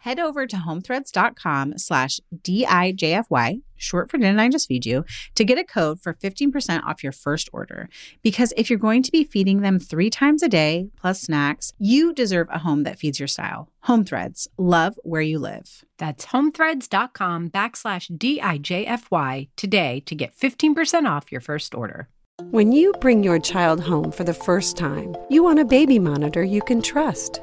head over to homethreads.com slash D-I-J-F-Y, short for Didn't I Just Feed You, to get a code for 15% off your first order. Because if you're going to be feeding them three times a day, plus snacks, you deserve a home that feeds your style. Home Threads, love where you live. That's homethreads.com backslash D-I-J-F-Y today to get 15% off your first order. When you bring your child home for the first time, you want a baby monitor you can trust.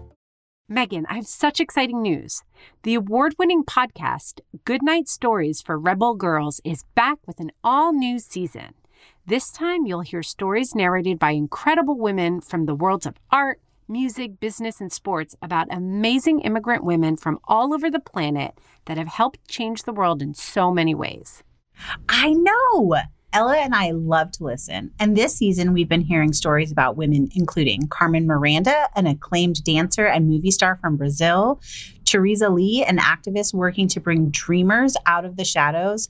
Megan, I have such exciting news. The award winning podcast, Goodnight Stories for Rebel Girls, is back with an all new season. This time, you'll hear stories narrated by incredible women from the worlds of art, music, business, and sports about amazing immigrant women from all over the planet that have helped change the world in so many ways. I know. Ella and I love to listen. And this season, we've been hearing stories about women, including Carmen Miranda, an acclaimed dancer and movie star from Brazil, Theresa Lee, an activist working to bring dreamers out of the shadows,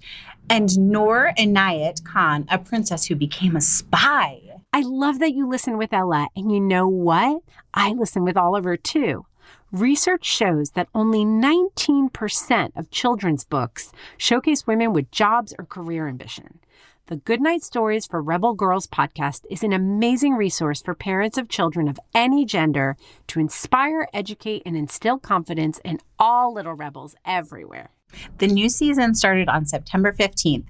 and Noor Inayat Khan, a princess who became a spy. I love that you listen with Ella. And you know what? I listen with Oliver too. Research shows that only 19% of children's books showcase women with jobs or career ambition. The Goodnight Stories for Rebel Girls podcast is an amazing resource for parents of children of any gender to inspire, educate, and instill confidence in all little rebels everywhere. The new season started on September 15th.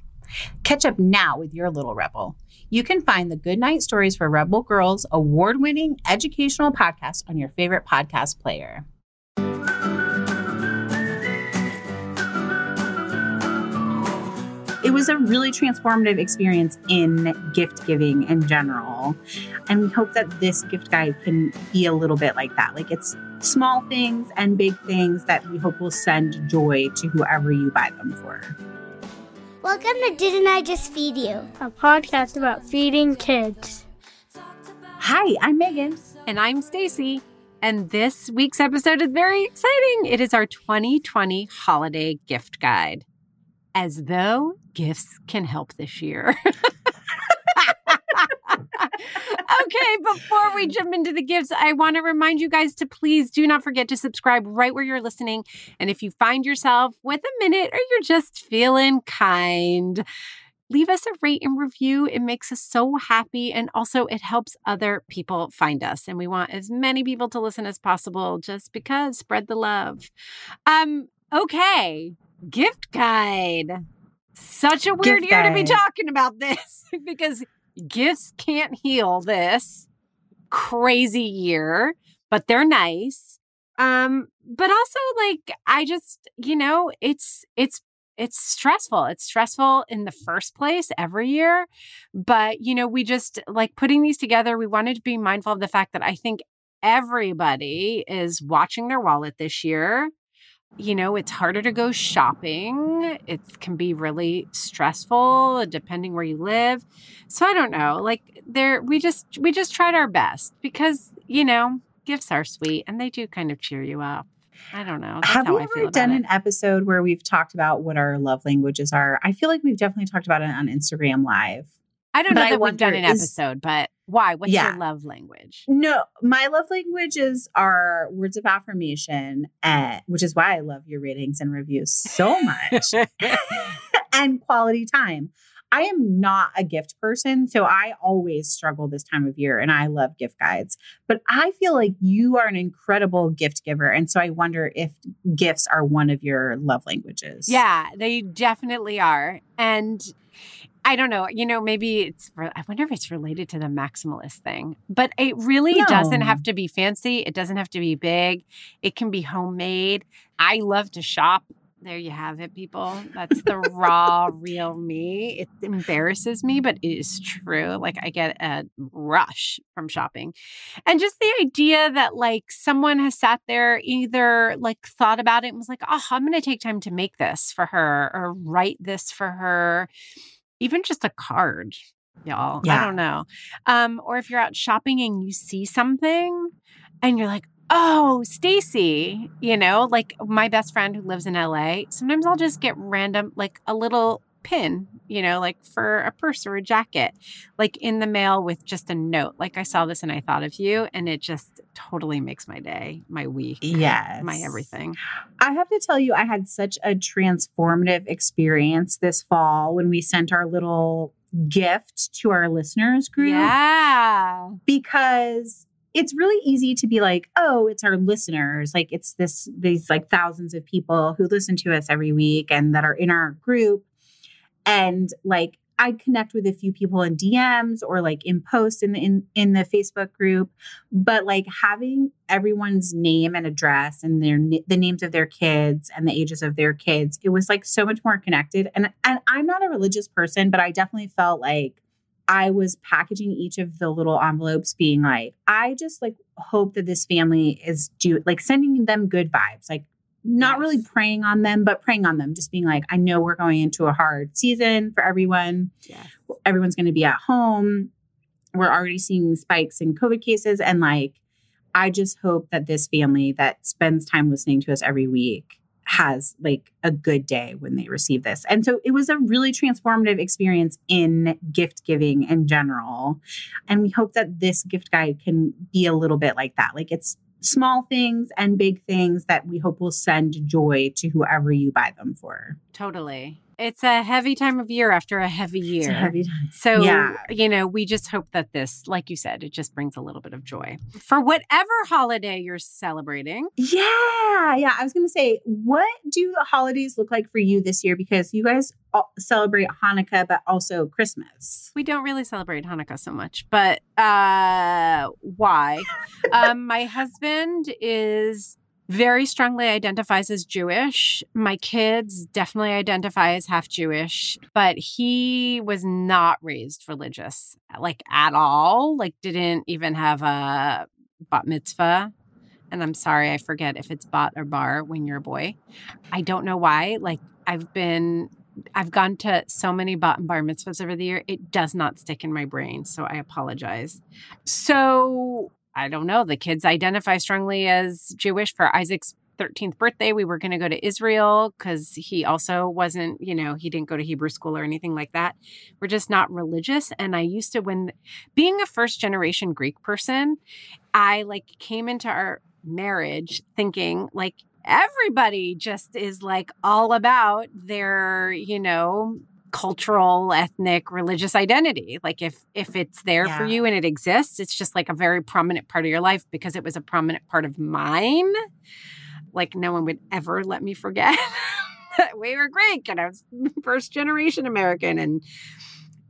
Catch up now with your little rebel. You can find the Goodnight Stories for Rebel Girls award winning educational podcast on your favorite podcast player. It was a really transformative experience in gift giving in general. And we hope that this gift guide can be a little bit like that. Like it's small things and big things that we hope will send joy to whoever you buy them for. Welcome to Didn't I Just Feed You? A podcast about feeding kids. Hi, I'm Megan. And I'm Stacy. And this week's episode is very exciting. It is our 2020 holiday gift guide as though gifts can help this year. okay, before we jump into the gifts, I want to remind you guys to please do not forget to subscribe right where you're listening. And if you find yourself with a minute or you're just feeling kind, leave us a rate and review. It makes us so happy. And also, it helps other people find us. And we want as many people to listen as possible just because spread the love. Um, okay gift guide. Such a weird year to be talking about this because gifts can't heal this crazy year, but they're nice. Um, but also like I just, you know, it's it's it's stressful. It's stressful in the first place every year. But, you know, we just like putting these together, we wanted to be mindful of the fact that I think everybody is watching their wallet this year you know, it's harder to go shopping. It can be really stressful depending where you live. So I don't know. Like there we just we just tried our best because, you know, gifts are sweet and they do kind of cheer you up. I don't know. That's Have we ever done an episode where we've talked about what our love languages are? I feel like we've definitely talked about it on Instagram Live. I don't know that we've done an is, episode, but why? What's yeah. your love language? No, my love languages are words of affirmation, and, which is why I love your ratings and reviews so much, and quality time. I am not a gift person, so I always struggle this time of year and I love gift guides. But I feel like you are an incredible gift giver. And so I wonder if gifts are one of your love languages. Yeah, they definitely are. And I don't know. You know, maybe it's, I wonder if it's related to the maximalist thing, but it really No. doesn't have to be fancy. It doesn't have to be big. It can be homemade. I love to shop. There you have it, people. That's the raw, real me. It embarrasses me, but it is true. Like, I get a rush from shopping. And just the idea that, like, someone has sat there, either like thought about it and was like, oh, I'm going to take time to make this for her or write this for her even just a card, y'all. I don't know. Um, or if you're out shopping and you see something and you're like, oh, Stacy, you know, like my best friend who lives in LA, sometimes I'll just get random, like a little pin, you know, like for a purse or a jacket, like in the mail with just a note. Like I saw this and I thought of you, and it just totally makes my day, my week, Yes. my everything. I have to tell you, I had such a transformative experience this fall when we sent our little gift to our listeners group Yeah. because it's really easy to be like, oh, it's our listeners. Like it's this, these like thousands of people who listen to us every week and that are in our group. And like I connect with a few people in DMs or like in posts in the in, in the Facebook group, but like having everyone's name and address and their the names of their kids and the ages of their kids, it was like so much more connected. And and I'm not a religious person, but I definitely felt like I was packaging each of the little envelopes, being like, I just like hope that this family is do like sending them good vibes, like not really Yes. praying on them, but praying on them, just being like, I know we're going into a hard season for everyone. Yeah. Everyone's going to be at home. We're already seeing spikes in COVID cases. And like, I just hope that this family that spends time listening to us every week has like a good day when they receive this. And so it was a really transformative experience in gift giving in general. And we hope that this gift guide can be a little bit like that. Like it's small things and big things that we hope will send joy to whoever you buy them for. Totally. It's a heavy time of year after a heavy year. A heavy. So, Yeah. you know, we just hope that this, like you said, it just brings a little bit of joy for whatever holiday you're celebrating. Yeah, yeah. I was going to say, what do the holidays look like for you this year? Because you guys all celebrate Hanukkah, but also Christmas. We don't really celebrate Hanukkah so much, but uh, why? um, my husband is very strongly identifies as Jewish. My kids definitely identify as half Jewish, but he was not raised religious, like at all. Like, didn't even have a bat mitzvah. And I'm sorry, I forget if it's bat or bar when you're a boy. I don't know why. Like, I've been I've gone to so many bat and bar mitzvahs over the year. It does not stick in my brain. So I apologize. So I don't know. The kids identify strongly as Jewish for Isaac's 13th birthday. We were going to go to Israel because he also wasn't, you know, he didn't go to Hebrew school or anything like that. We're just not religious. And I used to, when being a first generation Greek person, I like came into our marriage thinking like, everybody just is like all about their, you know, cultural, ethnic, religious identity. Like if if it's there for you and it exists, it's just like a very prominent part of your life because it was a prominent part of mine. Like no one would ever let me forget that we were Greek and I was first generation American and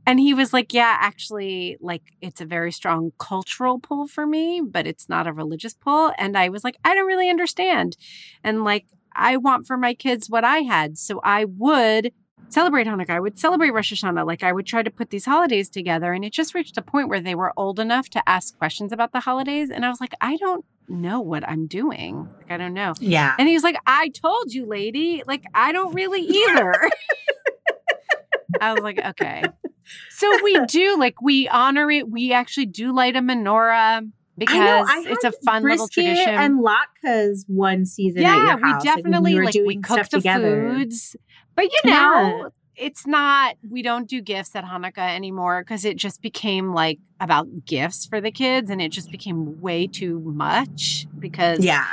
and he was like, Yeah, actually, like it's a very strong cultural pull for me, but it's not a religious pull. And I was like, I don't really understand. And like, I want for my kids what I had. So I would celebrate Hanukkah. I would celebrate Rosh Hashanah. Like, I would try to put these holidays together. And it just reached a point where they were old enough to ask questions about the holidays. And I was like, I don't know what I'm doing. Like, I don't know. Yeah. And he was like, I told you, lady. Like, I don't really either. I was like, okay. So we do, like, we honor it. We actually do light a menorah because I I it's a fun little tradition. And latkes one season. yeah, we house, like, when definitely were like, we cook the together. foods. But you Yeah. know, it's not we don't do gifts at Hanukkah anymore because it just became like about gifts for the kids and it just became way too much because Yeah.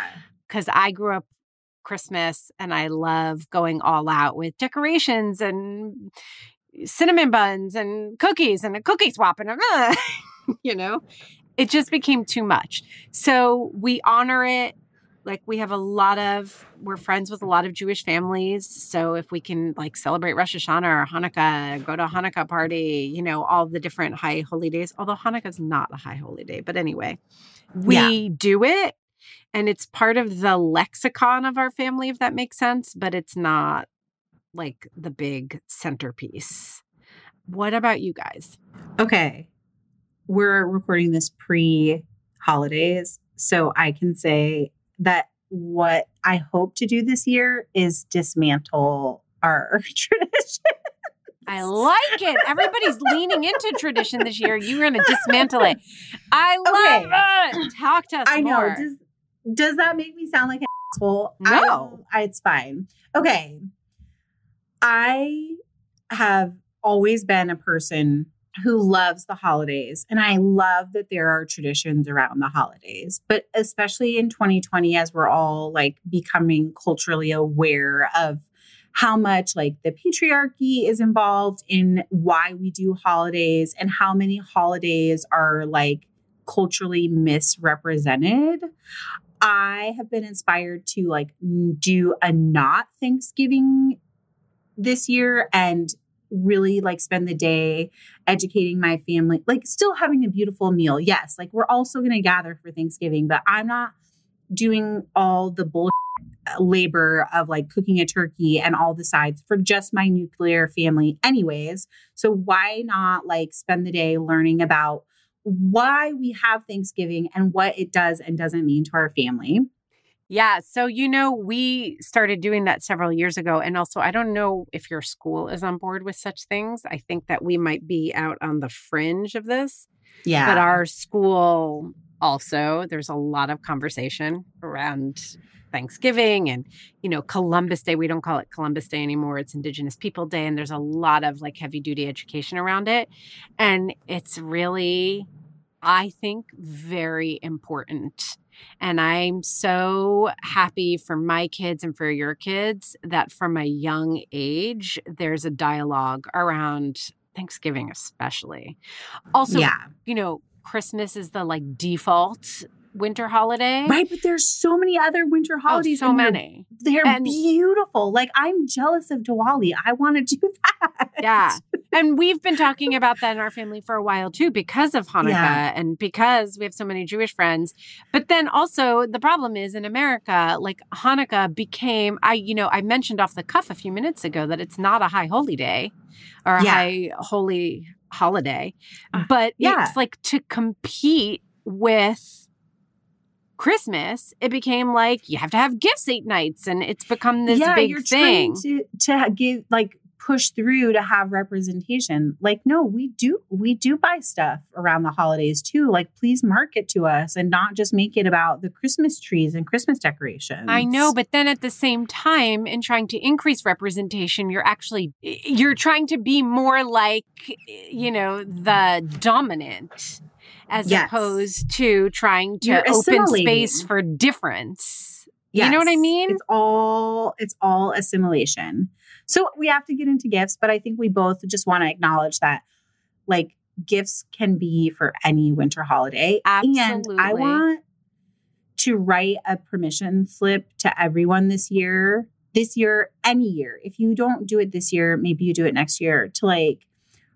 because I grew up Christmas and I love going all out with decorations and cinnamon buns and cookies and a cookie swap and a, you know, it just became too much. So we honor it Like we have a lot of we're friends with a lot of Jewish families. So if we can like celebrate Rosh Hashanah or Hanukkah, go to a Hanukkah party, you know, all the different high holy days. Although Hanukkah is not a high holy day, but anyway, we Yeah. do it and it's part of the lexicon of our family, if that makes sense, but it's not like the big centerpiece. What about you guys? Okay. We're recording this pre holidays. So I can say that what I hope to do this year is dismantle our tradition. I like it. Everybody's leaning into tradition this year. You're going to dismantle it. I love it. Talk to us I know. more. Does, does that make me sound like an asshole? No. I, it's fine. Okay. I have always been a person who loves the holidays and I love that there are traditions around the holidays. But especially in 2020 as we're all like becoming culturally aware of how much like the patriarchy is involved in why we do holidays and how many holidays are like culturally misrepresented. I have been inspired to like do a not Thanksgiving this year and really like spend the day educating my family, like still having a beautiful meal. Yes, like we're also going to gather for Thanksgiving, but I'm not doing all the bull labor of like cooking a turkey and all the sides for just my nuclear family anyways. So why not like spend the day learning about why we have Thanksgiving and what it does and doesn't mean to our family? Yeah. So, you know, we started doing that several years ago. And also, I don't know if your school is on board with such things. I think that we might be out on the fringe of this. Yeah. But our school also, there's a lot of conversation around Thanksgiving and, you know, Columbus Day. We don't call it Columbus Day anymore. It's Indigenous People Day. And there's a lot of like heavy duty education around it. And it's really, I think, very important. And I'm so happy for my kids and for your kids that from a young age, there's a dialogue around Thanksgiving, especially. Also, yeah. you know, Christmas is the like default winter holiday. Right. But there's so many other winter holidays. Oh, holidays. so and they're- many. They're, And- beautiful. Like I'm jealous of Diwali. I want to do that. Yeah. And we've been talking about that in our family for a while too, because of Hanukkah Yeah. and because we have so many Jewish friends. But then also the problem is in America, like Hanukkah became, I, you know, I mentioned off the cuff a few minutes ago that it's not a high holy day or a Yeah. high holy holiday, Uh, but yeah. it's like to compete with Christmas, it became like you have to have gifts eight nights, and it's become this yeah, big you're thing. trying to to give like push through to have representation. Like, no, we do we do buy stuff around the holidays too. Like, please market to us and not just make it about the Christmas trees and Christmas decorations. I know, but then at the same time, in trying to increase representation, you're actually you're trying to be more like you know the dominant, as Yes. opposed to trying to You're open space for difference. You know what I mean? It's all it's all assimilation. So we have to get into gifts, but I think we both just want to acknowledge that like gifts can be for any winter holiday. Absolutely. And I want to write a permission slip to everyone this year. This year, any year. If you don't do it this year, maybe you do it next year to like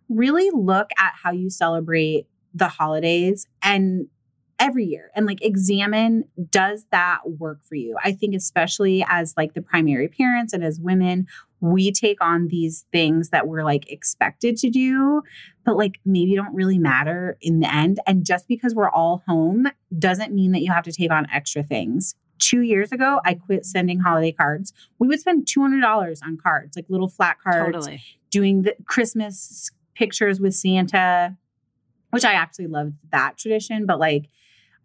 really look at how you celebrate the holidays and every year and like examine does that work for you? I think especially as like the primary parents and as women we take on these things that we're like expected to do but like maybe don't really matter in the end. And just because we're all home doesn't mean that you have to take on extra things. Two years ago i quit sending holiday cards. We would spend $200 on cards like little flat cards Totally. doing the Christmas pictures with Santa, which I actually loved that tradition, but like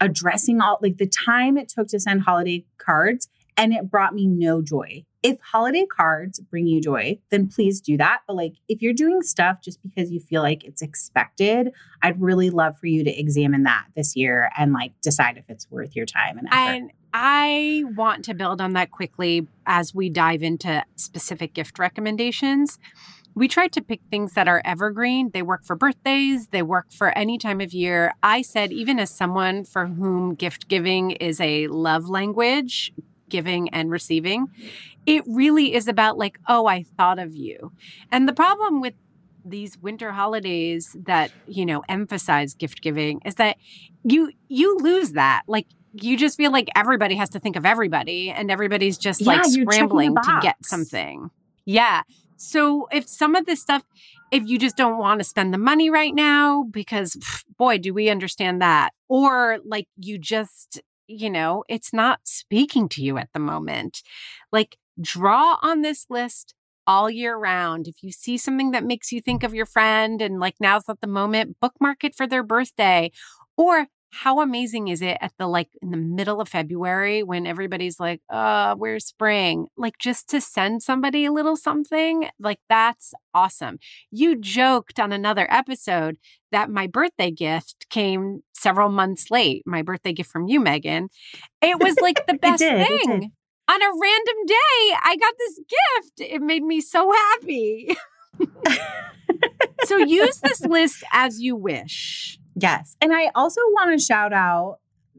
addressing all like the time it took to send holiday cards and it brought me no joy. If holiday cards bring you joy, then please do that. But like if you're doing stuff just because you feel like it's expected, I'd really love for you to examine that this year and like decide if it's worth your time and effort. And I want to build on that quickly as we dive into specific gift recommendations. We tried to pick things that are evergreen. They work for birthdays, they work for any time of year. I said, even as someone for whom gift giving is a love language, giving and receiving, it really is about like, oh, I thought of you. And the problem with these winter holidays that you know emphasize gift giving is that you you lose that like you just feel like everybody has to think of everybody and everybody's just Yeah, like you're checking the scrambling to get something yeah so if some of this stuff if you just don't want to spend the money right now because pff, boy do we understand that or like you just you know it's not speaking to you at the moment like draw on this list all year round. If you see something that makes you think of your friend and like now's not the moment, bookmark it for their birthday. Or how amazing is it at the like in the middle of February when everybody's like, uh, where's spring? Like just to send somebody a little something, like that's awesome. You joked on another episode that my birthday gift came several months late. My birthday gift from you, Megan. It was like the best did, thing on a random day, I got this gift. It made me so happy. so use this list as you wish. Yes. And I also want to shout out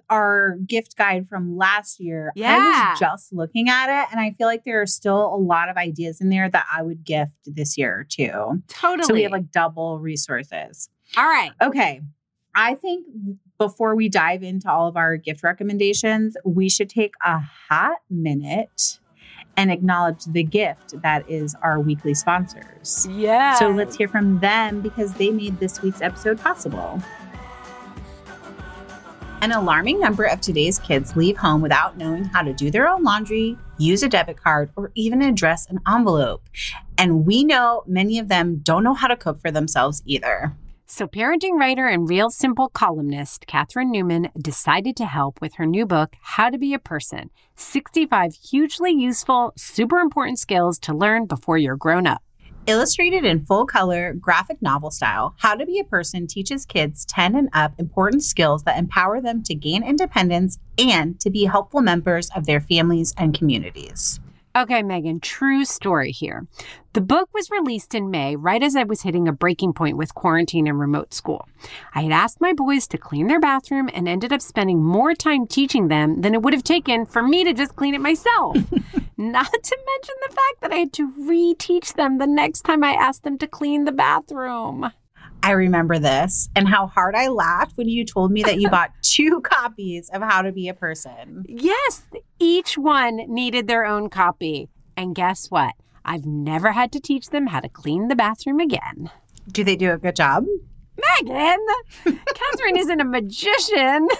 our gift guide from last year. Yeah. I was just looking at it and I feel like there are still a lot of ideas in there that I would gift this year too. Totally. So we have like double resources. all right. Okay. I think before we dive into all of our gift recommendations, we should take a hot minute and acknowledge the gift that is our weekly sponsors. Yeah. So let's hear from them because they made this week's episode possible. An alarming number of today's kids leave home without knowing how to do their own laundry, use a debit card, or even address an envelope. And we know many of them don't know how to cook for themselves either. So, parenting writer and real simple columnist Catherine Newman decided to help with her new book, How to Be a Person 65 Hugely Useful, Super Important Skills to Learn Before You're Grown Up. Illustrated in full color graphic novel style, How to Be a Person teaches kids 10 and up important skills that empower them to gain independence and to be helpful members of their families and communities. Okay, Megan, true story here. The book was released in May, right as I was hitting a breaking point with quarantine and remote school. I had asked my boys to clean their bathroom and ended up spending more time teaching them than it would have taken for me to just clean it myself. Not to mention the fact that I had to reteach them the next time I asked them to clean the bathroom. I remember this and how hard I laughed when you told me that you bought two copies of How to Be a Person. Yes, each one needed their own copy. And guess what? I've never had to teach them how to clean the bathroom again. Do they do a good job? Megan, Catherine isn't a magician.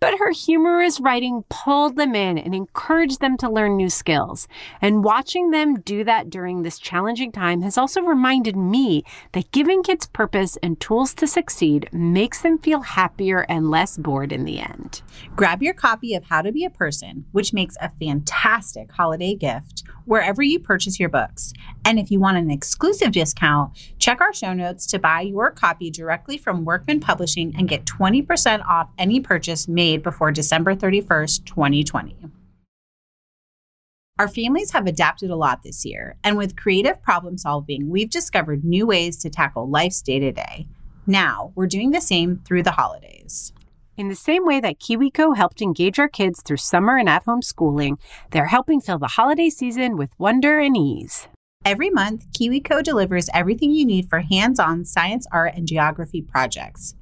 but her humorous writing pulled them in and encouraged them to learn new skills. And watching them do that during this challenging time has also reminded me that giving kids purpose and tools to succeed makes them feel happier and less bored in the end. Grab your copy of How to Be a Person, which makes a fantastic holiday gift wherever you purchase your books. And if you want an exclusive discount, check our show notes to buy your copy directly from Workman Publishing and get 20% off any purchase made before December 31st, 2020. Our families have adapted a lot this year, and with creative problem solving, we've discovered new ways to tackle life's day to day. Now, we're doing the same through the holidays. In the same way that KiwiCo helped engage our kids through summer and at home schooling, they're helping fill the holiday season with wonder and ease. Every month, KiwiCo delivers everything you need for hands on science, art, and geography projects.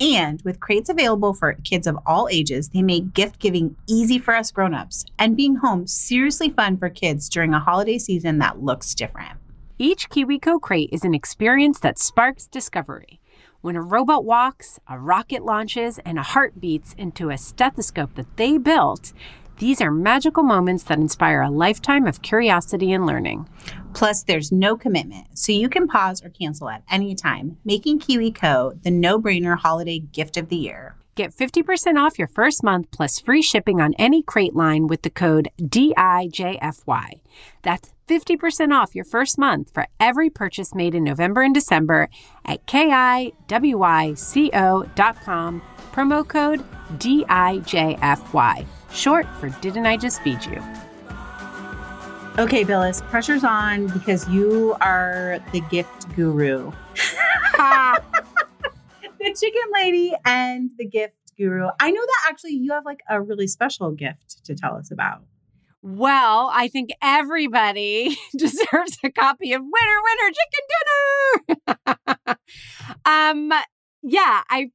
And with crates available for kids of all ages, they make gift giving easy for us grown-ups and being home seriously fun for kids during a holiday season that looks different. Each KiwiCo crate is an experience that sparks discovery. When a robot walks, a rocket launches, and a heart beats into a stethoscope that they built, these are magical moments that inspire a lifetime of curiosity and learning. Plus, there's no commitment, so you can pause or cancel at any time, making KiwiCo the no-brainer holiday gift of the year. Get 50% off your first month plus free shipping on any crate line with the code DIJFY. That's 50% off your first month for every purchase made in November and December at KIWICO.com, promo code DIJFY, short for Didn't I Just Feed You? Okay, Billis, pressure's on because you are the gift guru. The chicken lady and the gift guru. I know that actually you have like a really special gift to tell us about. Well, I think everybody deserves a copy of Winner Winner Chicken Dinner. um, yeah, I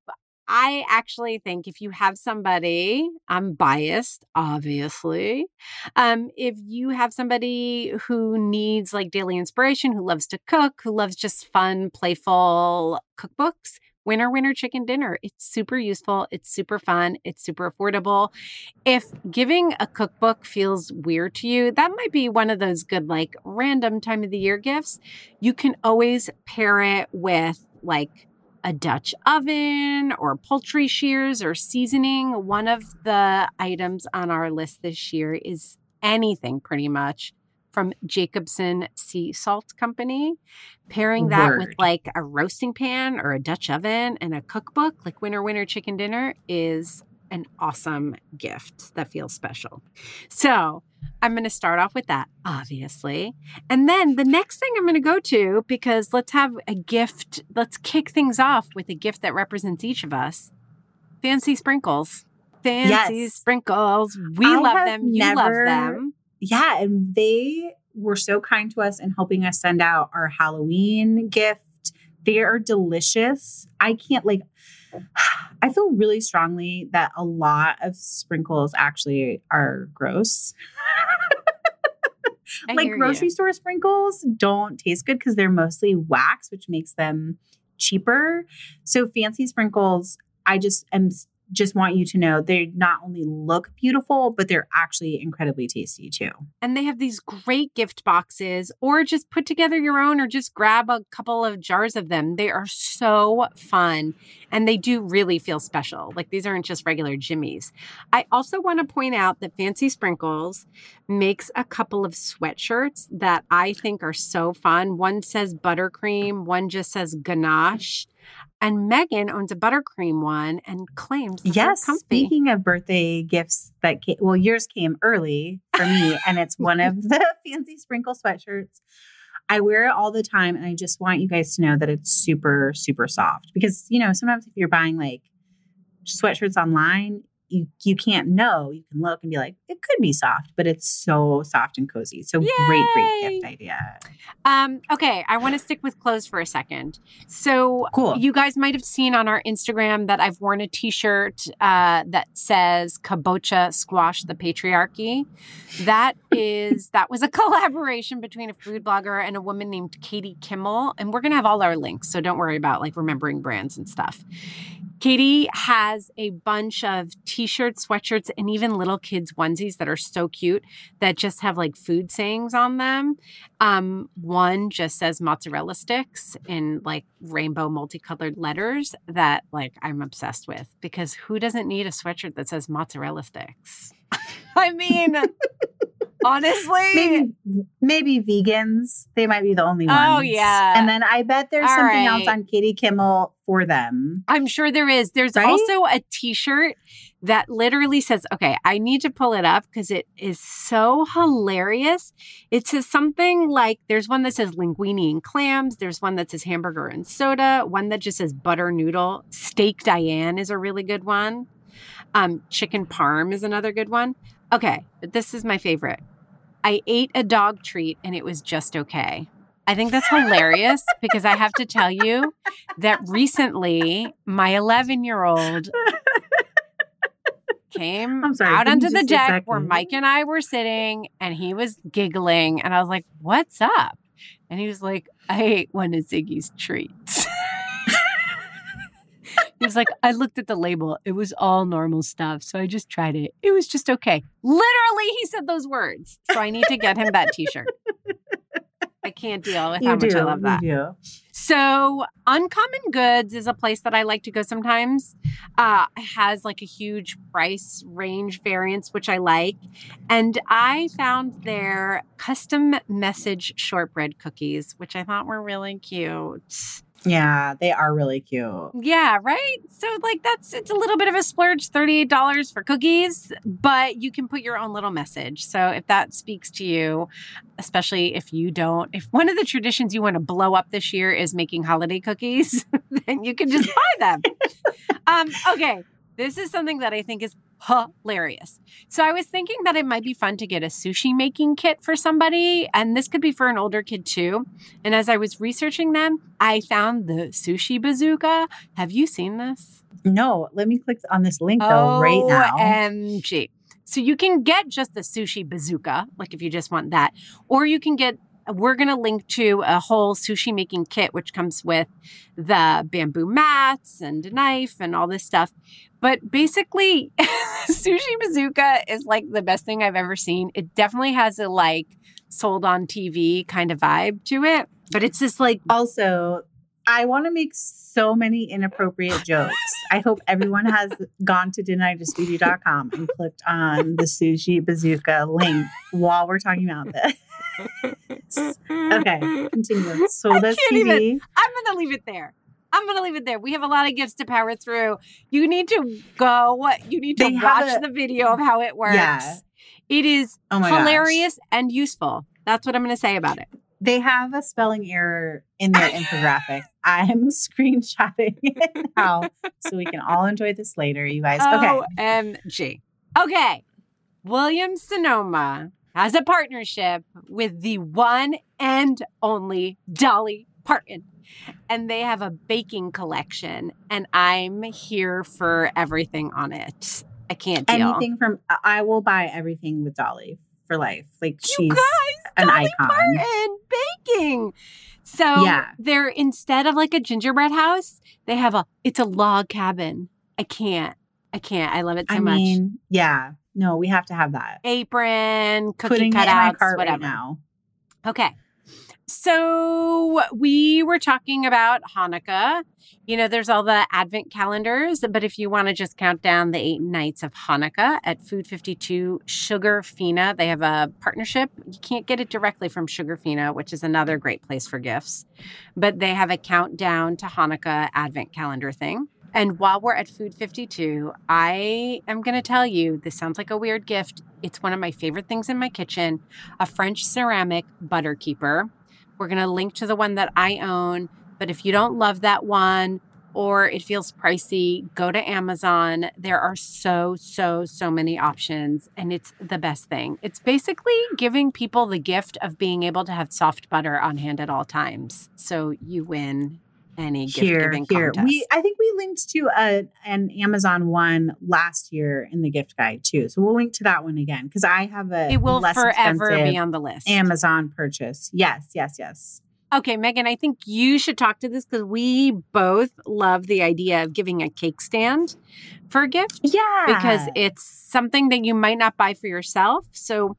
I actually think if you have somebody, I'm biased, obviously. Um, if you have somebody who needs like daily inspiration, who loves to cook, who loves just fun, playful cookbooks, Winner Winner Chicken Dinner. It's super useful. It's super fun. It's super affordable. If giving a cookbook feels weird to you, that might be one of those good, like random time of the year gifts. You can always pair it with like a Dutch oven or poultry shears or seasoning. One of the items on our list this year is anything pretty much from Jacobsen Sea Salt Company. Pairing that with like a roasting pan or a Dutch oven and a cookbook, like Winner Winner Chicken Dinner, is an awesome gift that feels special. So I'm going to start off with that, obviously. And then the next thing I'm going to go to, because let's have a gift, let's kick things off with a gift that represents each of us fancy sprinkles. Fancy Yes. sprinkles. We I love them. You love them. Yeah, and they were so kind to us in helping us send out our Halloween gift. They are delicious. I can't like I feel really strongly that a lot of sprinkles actually are gross. Like hear you. grocery store sprinkles don't taste good because they're mostly wax, which makes them cheaper. So fancy sprinkles, I just am just want you to know they not only look beautiful, but they're actually incredibly tasty too. And they have these great gift boxes, or just put together your own, or just grab a couple of jars of them. They are so fun and they do really feel special. Like these aren't just regular jimmies. I also want to point out that Fancy Sprinkles makes a couple of sweatshirts that I think are so fun. One says buttercream, one just says ganache. And Megan owns a buttercream one and claims Yes. Speaking of birthday gifts that came, well, yours came early for me, and it's one of the fancy sprinkle sweatshirts. I wear it all the time, and I just want you guys to know that it's super, super soft because you know sometimes if you're buying like sweatshirts online, you you can't know. You can look and be like, it could be soft, but it's so soft and cozy. So great, great gift idea. Um, okay, I want to stick with clothes for a second. So Cool. you guys might have seen on our Instagram that I've worn a t-shirt uh, that says Kabocha Squash the Patriarchy. That is that was a collaboration between a food blogger and a woman named Katie Kimmel. And we're gonna have all our links, so don't worry about like remembering brands and stuff. Katie has a bunch of t-shirts, sweatshirts, and even little kids onesies that are so cute that just have like food sayings on them. Um, one just says mozzarella sticks in like rainbow multicolored letters that like I'm obsessed with because who doesn't need a sweatshirt that says mozzarella sticks? I mean, honestly, Maybe maybe vegans. They might be the only ones. Oh, yeah. And then I bet there's All something else on Katie Kimmel for them. I'm sure there is. There's Right? also a t-shirt that literally says, okay, I need to pull it up because it is so hilarious. It says something like there's one that says linguine and clams, there's one that says hamburger and soda, one that just says butter noodle. Steak Diane is a really good one. Um, chicken parm is another good one. Okay, but this is my favorite. I ate a dog treat and it was just okay. I think that's hilarious because I have to tell you that recently my 11 year old came sorry, out onto the deck where. Mike and I were sitting and he was giggling. And I was like, What's up? And he was like, I ate one of Ziggy's treats. he was like, I looked at the label. It was all normal stuff. So I just tried it. It was just okay. Literally, he said those words. So I need to get him that t shirt. I can't deal with You how much. I love that. You do. So, Uncommon Goods is a place that I like to go sometimes. Uh, it has like a huge price range variance, which I like. And I found their custom message shortbread cookies, which I thought were really cute. Yeah, they are really cute. Yeah, right? So like that's it's a little bit of a splurge, $38 for cookies, but you can put your own little message. So if that speaks to you, especially if you don't if one of the traditions you want to blow up this year is making holiday cookies, then you can just buy them. um okay, this is something that I think is hilarious. So I was thinking that it might be fun to get a sushi making kit for somebody, and this could be for an older kid too. And as I was researching them, I found the sushi bazooka. Have you seen this? No, let me click on this link though right oh, now. OMG. So you can get just the sushi bazooka, like if you just want that, or you can get we're going to link to a whole sushi making kit, which comes with the bamboo mats and a knife and all this stuff. But basically, sushi bazooka is like the best thing I've ever seen. It definitely has a like sold on TV kind of vibe to it, but it's just like Also, I want to make so many inappropriate jokes. I hope everyone has gone to didn'tijustbeauty.com and clicked on the sushi bazooka link while we're talking about this. Okay, continue. So I TV. even- I'm going to leave it there. I'm going to leave it there. We have a lot of gifts to power through. You need to go. You need to They have watch a- the video of how it works. Yeah. It is Oh my gosh. hilarious and useful. That's what I'm going to say about it. They have a spelling error in their infographic. I'm screenshotting it now so we can all enjoy this later, you guys. Okay. OMG. Okay. Williams Sonoma has a partnership with the one and only Dolly Parton. And they have a baking collection, and I'm here for everything on it. I can't deal. Anything from I will buy everything with Dolly for life. Like You she's guys, an Dolly icon. Parton baking. So Yeah. they're instead of like a gingerbread house, they have a it's a log cabin. I can't. I can't. I love it so I much. mean, yeah. No, we have to have that. Apron, cookie Putting it in my cutouts, cart whatever. right now. Okay. So we were talking about Hanukkah. You know, there's all the advent calendars, but if you want to just count down the eight nights of Hanukkah at Food 52 Sugarfina, they have a partnership. You can't get it directly from Sugarfina, which is another great place for gifts, but they have a countdown to Hanukkah advent calendar thing. And while we're at Food 52, I am going to tell you this sounds like a weird gift. It's one of my favorite things in my kitchen a French ceramic butter keeper. We're going to link to the one that I own. But if you don't love that one or it feels pricey, go to Amazon. There are so, so, so many options, and it's the best thing. It's basically giving people the gift of being able to have soft butter on hand at all times. So you win any gift Here, here. contest. We I think we linked to a an Amazon one last year in the gift guide too. So we'll link to that one again because I have a it will less forever be on the list. Amazon purchase. Yes, yes, yes. Okay, Megan, I think you should talk to this because we both love the idea of giving a cake stand for a gift Yeah. because it's something that you might not buy for yourself. So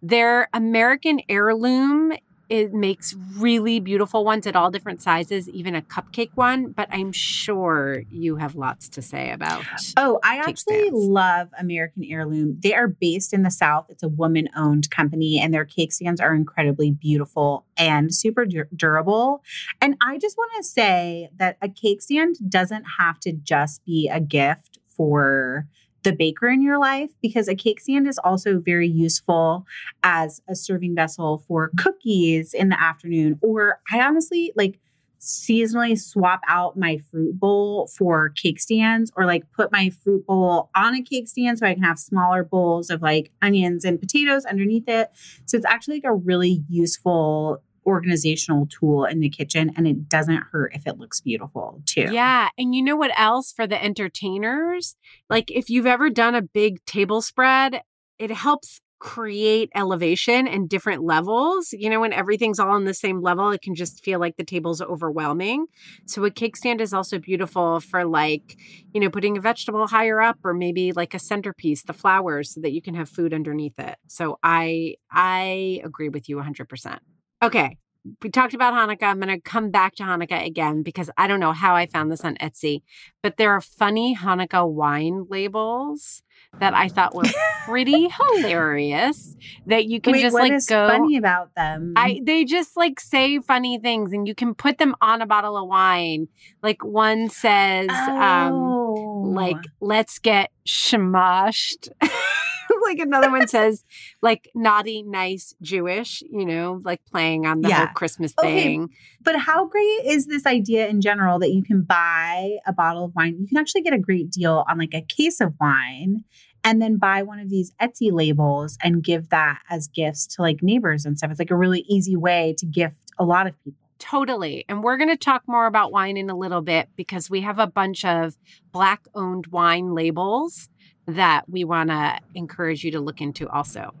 their American heirloom it makes really beautiful ones at all different sizes, even a cupcake one. But I'm sure you have lots to say about. Oh, I actually stands. love American Heirloom. They are based in the South. It's a woman owned company, and their cake stands are incredibly beautiful and super dur- durable. And I just want to say that a cake stand doesn't have to just be a gift for the baker in your life because a cake stand is also very useful as a serving vessel for cookies in the afternoon. Or I honestly like seasonally swap out my fruit bowl for cake stands or like put my fruit bowl on a cake stand so I can have smaller bowls of like onions and potatoes underneath it. So it's actually like a really useful organizational tool in the kitchen and it doesn't hurt if it looks beautiful too. Yeah. And you know what else for the entertainers? Like if you've ever done a big table spread, it helps create elevation and different levels. You know, when everything's all on the same level, it can just feel like the table's overwhelming. So a cake stand is also beautiful for like, you know, putting a vegetable higher up or maybe like a centerpiece, the flowers, so that you can have food underneath it. So I I agree with you 100%. Okay. we talked about Hanukkah. I'm going to come back to Hanukkah again because I don't know how I found this on Etsy, but there are funny Hanukkah wine labels that I thought were pretty hilarious that you can Wait, just what like is go funny about them? I they just like say funny things and you can put them on a bottle of wine. Like one says um Oh. like let's get shamashed. like another one says like naughty nice Jewish, you know, like playing on the Yeah. whole Christmas Okay, thing. But how great is this idea in general that you can buy a bottle of wine? You can actually get a great deal on like a case of wine and then buy one of these Etsy labels and give that as gifts to like neighbors and stuff. It's like a really easy way to gift a lot of people. Totally. And we're going to talk more about wine in a little bit because we have a bunch of black owned wine labels that we want to encourage you to look into also.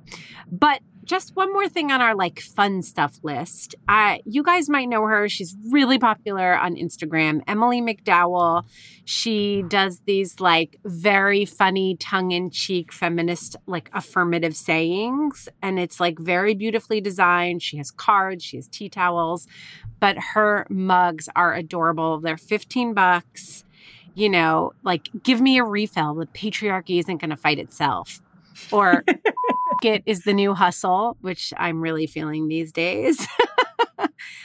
But just one more thing on our like fun stuff list. Uh, you guys might know her. She's really popular on Instagram, Emily McDowell. She does these like very funny tongue in cheek feminist, like affirmative sayings. And it's like very beautifully designed. She has cards, she has tea towels, but her mugs are adorable. They're 15 bucks. You know, like give me a refill. The patriarchy isn't going to fight itself. Or it is the new hustle, which I'm really feeling these days.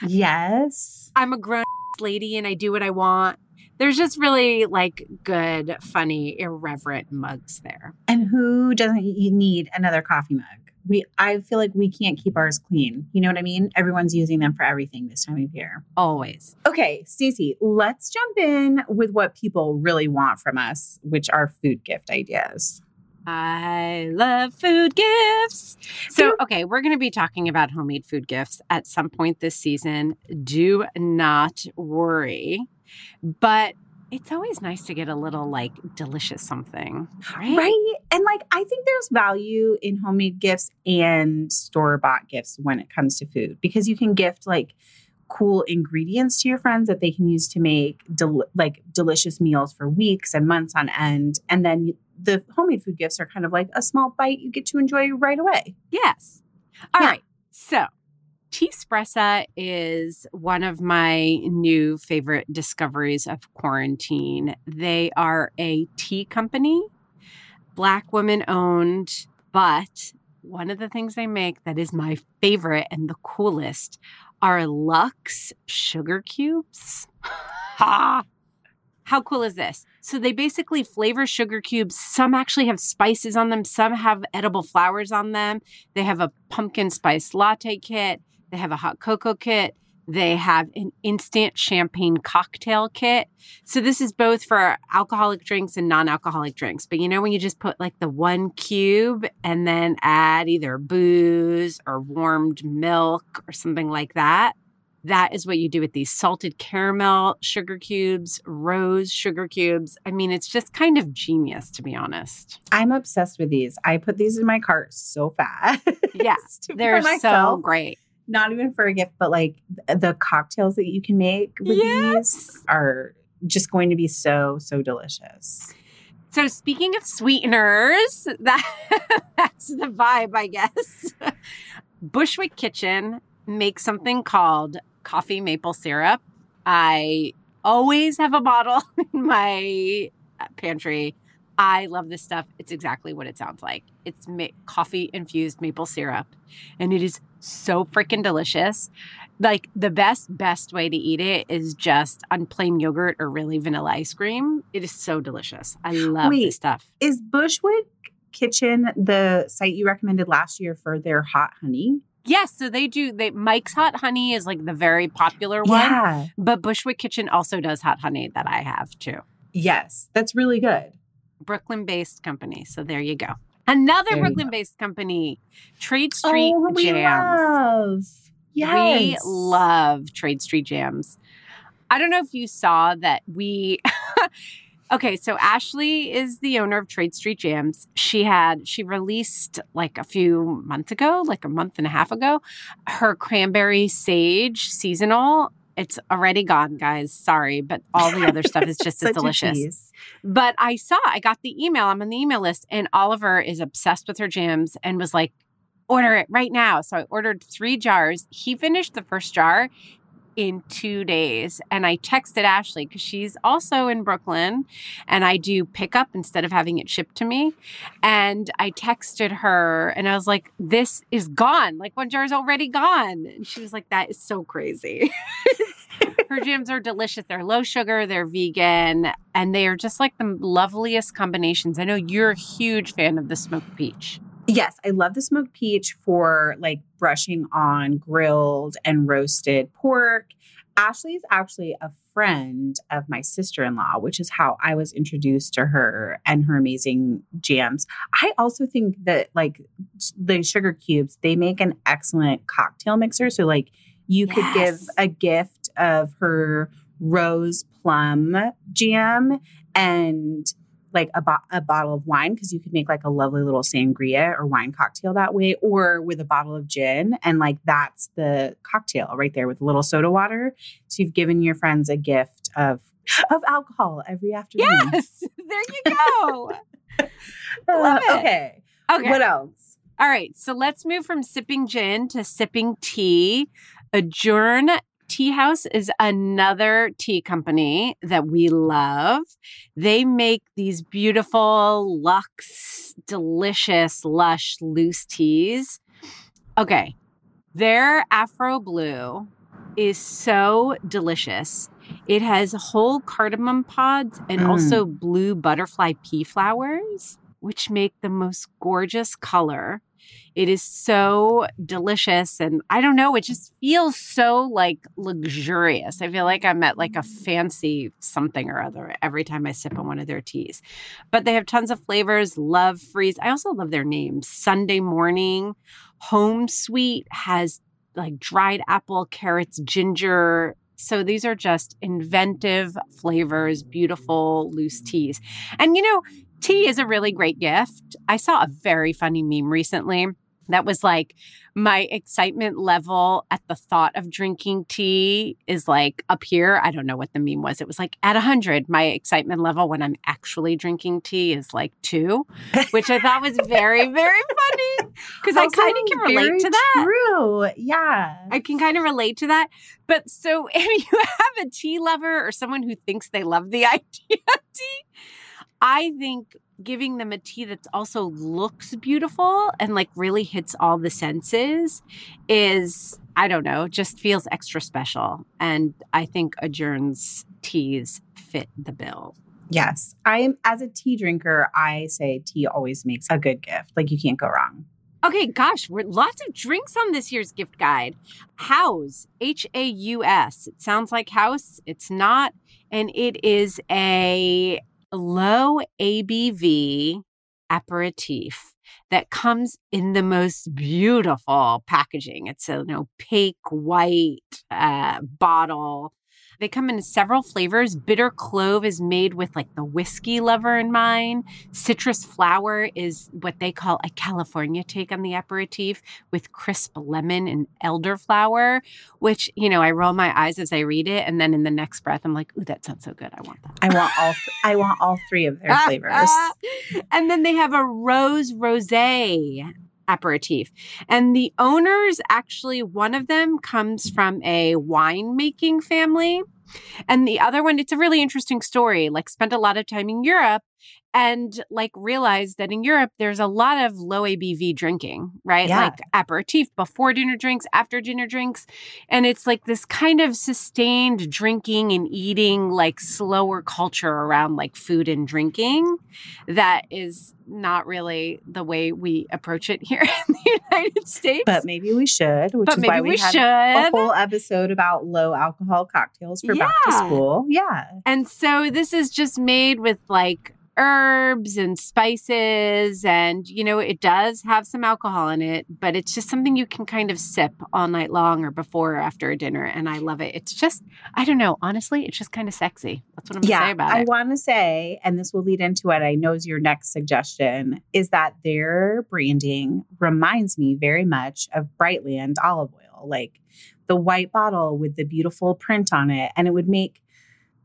Yes. I'm a grown lady and I do what I want. There's just really like good, funny, irreverent mugs there. And who doesn't need another coffee mug? We I feel like we can't keep ours clean. You know what I mean? Everyone's using them for everything this time of year. Always. Okay, Stacey, let's jump in with what people really want from us, which are food gift ideas. I love food gifts. So, okay, we're going to be talking about homemade food gifts at some point this season. Do not worry. But it's always nice to get a little like delicious something, right? Right? And like I think there's value in homemade gifts and store-bought gifts when it comes to food because you can gift like cool ingredients to your friends that they can use to make del- like delicious meals for weeks and months on end and then the homemade food gifts are kind of like a small bite you get to enjoy right away. Yes. All right. Yeah. So, Teaspressa is one of my new favorite discoveries of quarantine. They are a tea company, black woman owned, but one of the things they make that is my favorite and the coolest are Lux sugar cubes. ha! How cool is this? So they basically flavor sugar cubes. Some actually have spices on them, some have edible flowers on them. They have a pumpkin spice latte kit, they have a hot cocoa kit, they have an instant champagne cocktail kit. So this is both for alcoholic drinks and non-alcoholic drinks. But you know when you just put like the one cube and then add either booze or warmed milk or something like that? That is what you do with these salted caramel sugar cubes, rose sugar cubes. I mean, it's just kind of genius, to be honest. I'm obsessed with these. I put these in my cart so fast. Yeah, They're so great. Not even for a gift, but like the cocktails that you can make with these are just going to be so, so delicious. So, speaking of sweeteners, that, that's the vibe, I guess. Bushwick Kitchen makes something called coffee maple syrup. I always have a bottle in my uh, pantry. I love this stuff. It's exactly what it sounds like. It's ma- coffee infused maple syrup, and it is so freaking delicious. Like the best, best way to eat it is just on plain yogurt or really vanilla ice cream. It is so delicious. I love Wait. this stuff. Is Bushwick Kitchen the site you recommended last year for their hot honey? Yes, so they do. They Mike's Hot Honey is like the very popular one, Yeah. but Bushwick Kitchen also does hot honey that I have too. Yes, that's really good. Brooklyn based company. So there you go. Another There Brooklyn based company, Trade Street oh, we Jams. love. Yes. We love Trade Street Jams. I don't know if you saw that we Okay, so Ashley is the owner of Trade Street Jams. She had she released like a few months ago, like a month and a half ago, her cranberry sage seasonal. It's already gone, guys. Sorry, but all the other stuff is just as delicious. But I saw, I got the email. I'm on the email list, and Oliver is obsessed with her jams and was like, order it right now. So I ordered three jars. He finished the first jar in two days. And I texted Ashley because she's also in Brooklyn and I do pickup instead of having it shipped to me. And I texted her and I was like, this is gone. Like one jar is already gone. And she was like, that is so crazy. her jams are delicious. They're low sugar, they're vegan, and they are just like the loveliest combinations. I know you're a huge fan of the smoked peach. Yes, I love the smoked peach for like brushing on grilled and roasted pork. Ashley is actually a friend of my sister in law, which is how I was introduced to her and her amazing jams. I also think that, like, the sugar cubes, they make an excellent cocktail mixer. So, like, you could give a gift of her rose plum jam and like a, bo- a bottle of wine because you could make like a lovely little sangria or wine cocktail that way or with a bottle of gin and like that's the cocktail right there with a little soda water so you've given your friends a gift of of alcohol every afternoon Yes, there you go. Uh, love it. okay Okay. what else All right, so let's move from sipping gin to sipping tea. Adjourn Tea House is another tea company that we love. They make these beautiful, luxe, delicious, lush, loose teas. Okay, their Afro Blue is so delicious. It has whole cardamom pods and Mm. also blue butterfly pea flowers, which make the most gorgeous color. It is so delicious. And I don't know, it just feels so like luxurious. I feel like I'm at like a mm. fancy something or other every time I sip on one of their teas. But they have tons of flavors. Love freeze. I also love their names. Sunday morning, home sweet has like dried apple, carrots, ginger. So these are just inventive flavors, beautiful loose teas. And you know, tea is a really great gift. I saw a very funny meme recently that was like my excitement level at the thought of drinking tea is like up here. I don't know what the meme was. It was like at 100. My excitement level when I'm actually drinking tea is like two, which I thought was very, very funny because I kind of can relate to that. true yeah I can kind of relate to that. But so if you have a tea lover or someone who thinks they love the idea of tea, I think giving them a tea that's also looks beautiful and like really hits all the senses is I don't know, just feels extra special. And I think Adjourn's teas fit the bill. yes i'm as a tea drinker i say tea always makes a good gift like you can't go wrong Okay, gosh, we're lots of drinks on this year's gift guide. Haus, H A U S. It sounds like house. It's not. And it is a low ABV aperitif that comes in the most beautiful packaging. It's a you know, opaque white uh, bottle. They come in several flavors. Bitter clove is made with like the whiskey lover in mind. Citrus flower is what they call a California take on the aperitif with crisp lemon and elderflower, which, you know, I roll my eyes as I read it. And then in the next breath, I'm like, ooh, that sounds so good. I want that. i want all i want all three of their flavors and then they have a rose rose aperitif. And the owners actually, one of them comes from a winemaking family. And the other one, it's a really interesting story. Like, spent a lot of time in Europe and like realized that in Europe, there's a lot of low ABV drinking, right? Yeah. Like aperitif before dinner drinks, after dinner drinks. And it's like this kind of sustained drinking and eating, like slower culture around like food and drinking that is not really the way we approach it here in the United States. but maybe we should which But is why maybe we, we had a whole episode about low alcohol cocktails for back to school yeah And so this is just made with like herbs and spices and you know it does have some alcohol in it but it's just something you can kind of sip all night long or before or after a dinner and I love it. It's just I don't know, honestly, it's just kind of sexy. That's what I'm yeah, gonna say about I it. want to say, and this will lead into what I know is your next suggestion, is that their branding reminds me very much of Brightland olive oil, like the white bottle with the beautiful print on it. And it would make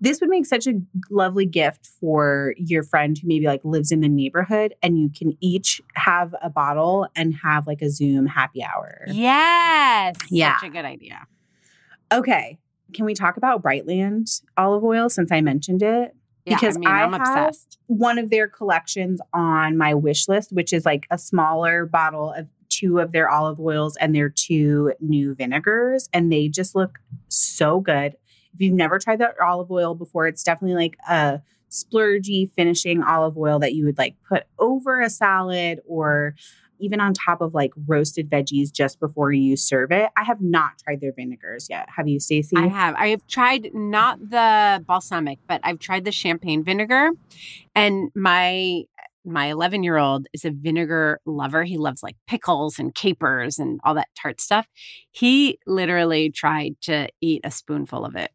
this would make such a lovely gift for your friend who maybe like lives in the neighborhood and you can each have a bottle and have like a Zoom happy hour. Yes. Yeah. Such a good idea. Okay. Can we talk about Brightland olive oil since I mentioned it? Yeah, Because I mean, I I'm have- obsessed. One of their collections on my wish list, which is like a smaller bottle of two of their olive oils and their two new vinegars. And they just look so good. If you've never tried that olive oil before, it's definitely like a splurgy finishing olive oil that you would like put over a salad or even on top of like roasted veggies just before you serve it. I have not tried their vinegars yet. Have you, Stacey? I have. I have tried not the balsamic, but I've tried the champagne vinegar. And my my 11 year old is a vinegar lover. He loves like pickles and capers and all that tart stuff. He literally tried to eat a spoonful of it.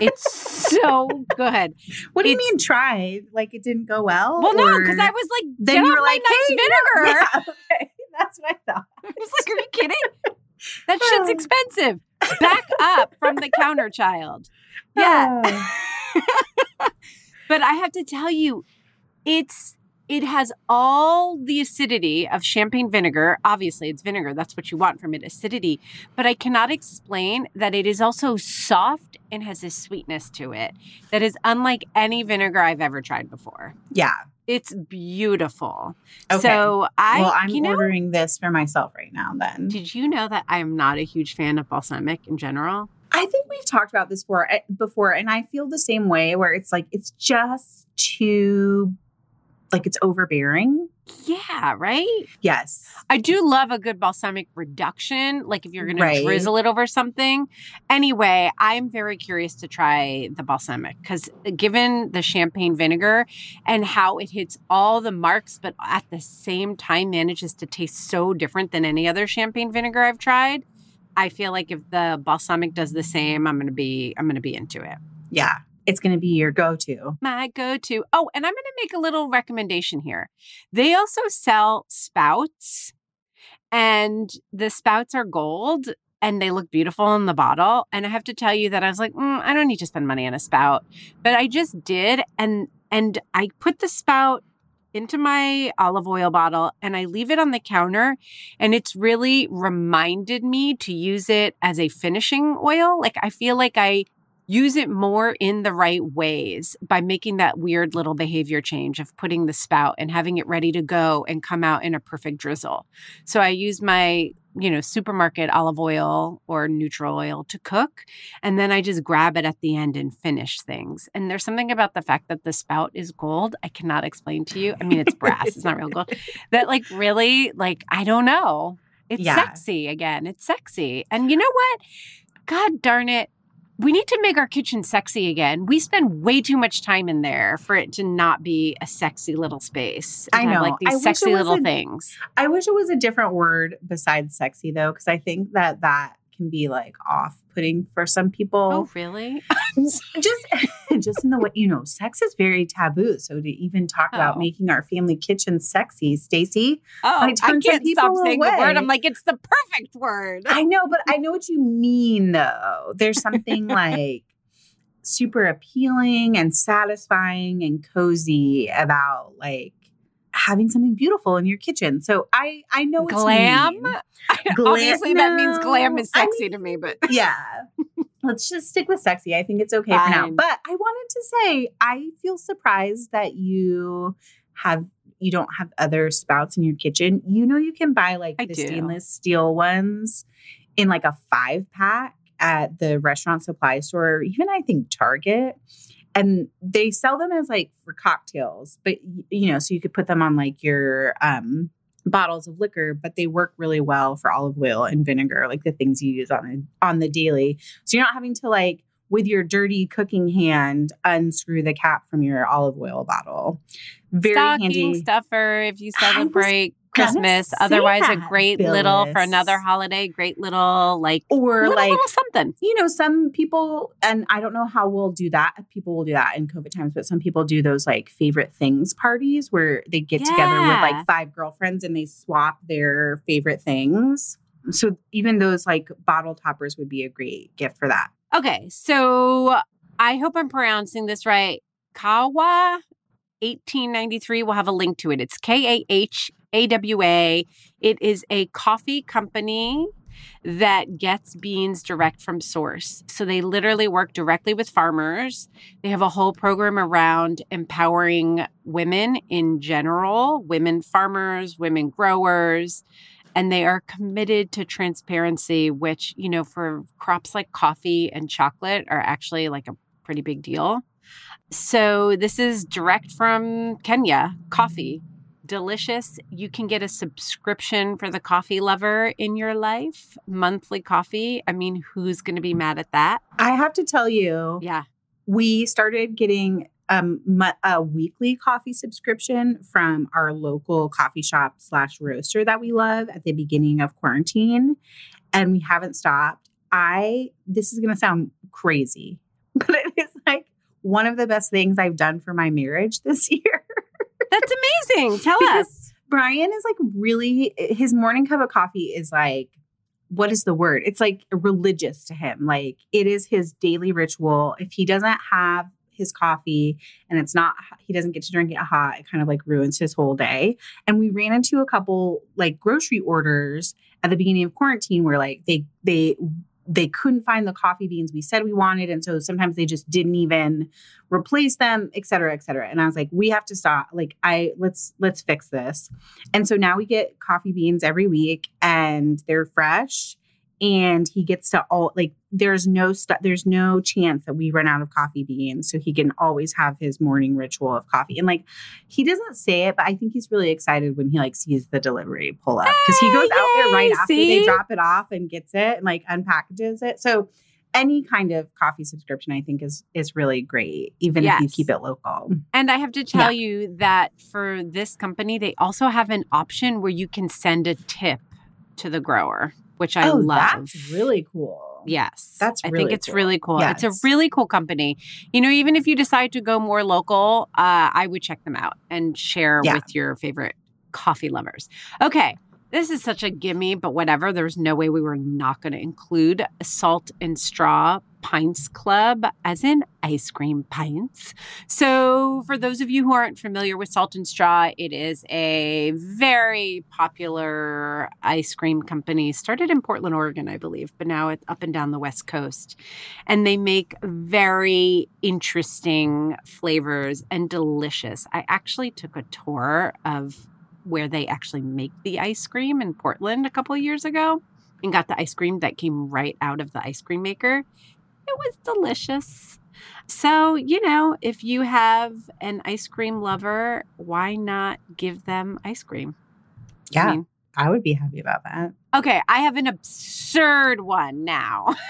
It's so good. What do you mean tried? Like it didn't go well? Well, no, because I was like, then get you were my like, nice hey, vinegar. Yeah, okay. That's what I thought. I was like, are you kidding? That shit's expensive. Back up from the counter, child. Yeah. Oh. but I have to tell you, it's it has all the acidity of champagne vinegar. Obviously, it's vinegar. That's what you want from it, acidity. But I cannot explain that it is also soft and has a sweetness to it that is unlike any vinegar I've ever tried before. yeah. It's beautiful. Okay. So I, well, I'm you know, ordering this for myself right now. Then did you know that I am not a huge fan of balsamic in general? I think we've talked about this before, eh, before, and I feel the same way. Where it's like it's just too, like it's overbearing. Yeah, right? Yes. I do love a good balsamic reduction, like if you're going Right. to drizzle it over something. Anyway, I'm very curious to try the balsamic because uh, given the champagne vinegar and how it hits all the marks, but at the same time manages to taste so different than any other champagne vinegar I've tried. I feel like if the balsamic does the same, I'm gonna be I'm gonna be into it. Yeah. It's going to be your go-to. my go-to. Oh, and I'm going to make a little recommendation here. They also sell spouts, and the spouts are gold and they look beautiful in the bottle. And I have to tell you that I was like, mm, I don't need to spend money on a spout, but I just did, and and I put the spout into my olive oil bottle and I leave it on the counter and it's really reminded me to use it as a finishing oil like I feel like I use it more in the right ways by making that weird little behavior change of putting the spout and having it ready to go and come out in a perfect drizzle. So I use my, you know, supermarket olive oil or neutral oil to cook and then I just grab it at the end and finish things. And there's something about the fact that the spout is gold I cannot explain to you. I mean it's brass, it's not real gold. That like really like I don't know. It's Yeah. sexy again. It's sexy. And you know what? God darn it we need to make our kitchen sexy again. We spend way too much time in there for it to not be a sexy little space. I know. like these I sexy little a- things. I wish it was a different word besides sexy though, because I think that that can be like off-putting for some people. Oh, really? just just in the way you know sex is very taboo so to even talk about Oh. making our family kitchen sexy stacy Oh, I I, can't stop saying the word. I'm like, it's the perfect word. i know but i know what you mean though there's something like super appealing and satisfying and cozy about like having something beautiful in your kitchen so i i know Glam? mean. Obviously, that means glam is No, I sexy to me, but yeah. Let's just stick with sexy. I think it's okay for now. But I wanted to say, I feel surprised that you have you don't have other spouts in your kitchen. You know, you can buy like I the do. stainless steel ones in like a five pack at the restaurant supply store, or even I think Target. And they sell them as like for cocktails, but you know, so you could put them on like your um bottles of liquor, but they work really well for olive oil and vinegar, like the things you use on the on the daily. So you're not having to like with your dirty cooking hand unscrew the cap from your olive oil bottle. Very stocking handy. stuffer if you celebrate Christmas. Otherwise, a that, great little for another holiday, great little like Or little, like little something. you know, some people, and I don't know how we'll do that. People will do that in COVID times, but some people do those like favorite things parties where they get together with like five girlfriends and they swap their favorite things. So even those like bottle toppers would be a great gift for that. Okay, so I hope I'm pronouncing this right. Kahawa 1893. We'll have a link to it. It's K A H A W A. It is a coffee company that gets beans direct from source. So they literally work directly with farmers. They have a whole program around empowering women in general, women farmers, women growers, and they are committed to transparency, which, you know, for crops like coffee and chocolate are actually like a pretty big deal. So this is direct from Kenya coffee delicious. You can get a subscription for the coffee lover in your life, monthly coffee. I mean, who's going to be mad at that? I have to tell you, Yeah. we started getting um, a weekly coffee subscription from our local coffee shop slash roaster that we love at the beginning of quarantine, and we haven't stopped. I this is going to sound crazy, but it is like one of the best things I've done for my marriage this year. That's amazing. Tell Because us. Brian is like really his morning cup of coffee is like what is the word? It's like religious to him. Like it is his daily ritual. If he doesn't have his coffee and it's not he doesn't get to drink it hot, it kind of like ruins his whole day. And we ran into a couple like grocery orders at the beginning of quarantine where like they they they couldn't find the coffee beans we said we wanted and so sometimes they just didn't even replace them et cetera et cetera. And i was like we have to stop. Like i let's let's fix this. And so now we get coffee beans every week and they're fresh and he gets to all like there's no stu- there's no chance that we run out of coffee beans so he can always have his morning ritual of coffee. And like he doesn't say it but i think he's really excited when he like sees the delivery pull up because he goes out there right after see? they drop it off and gets it and like unpackages it. So any kind of coffee subscription i think is is really great even if you keep it local. And I have to tell you that for this company, they also have an option where you can send a tip to the grower, which I love. Oh, that's really cool Yes. That's I think it's cool. really cool. It's a really cool company. You know, even if you decide to go more local, uh, I would check them out and share Yeah. with your favorite coffee lovers. Okay. This is such a gimme, but whatever. There's no way we were not going to include Salt and Straw Pints Club, as in ice cream pints. So, for those of you who aren't familiar with Salt and Straw, it is a very popular ice cream company. Started in Portland, Oregon, I believe, but now it's up and down the West Coast. And they make very interesting flavors and delicious. I actually took a tour of where they actually make the ice cream in Portland a couple of years ago and got the ice cream that came right out of the ice cream maker. It was delicious. So, you know, if you have an ice cream lover, why not give them ice cream? I yeah mean, i would be happy about that okay, I have an absurd one now.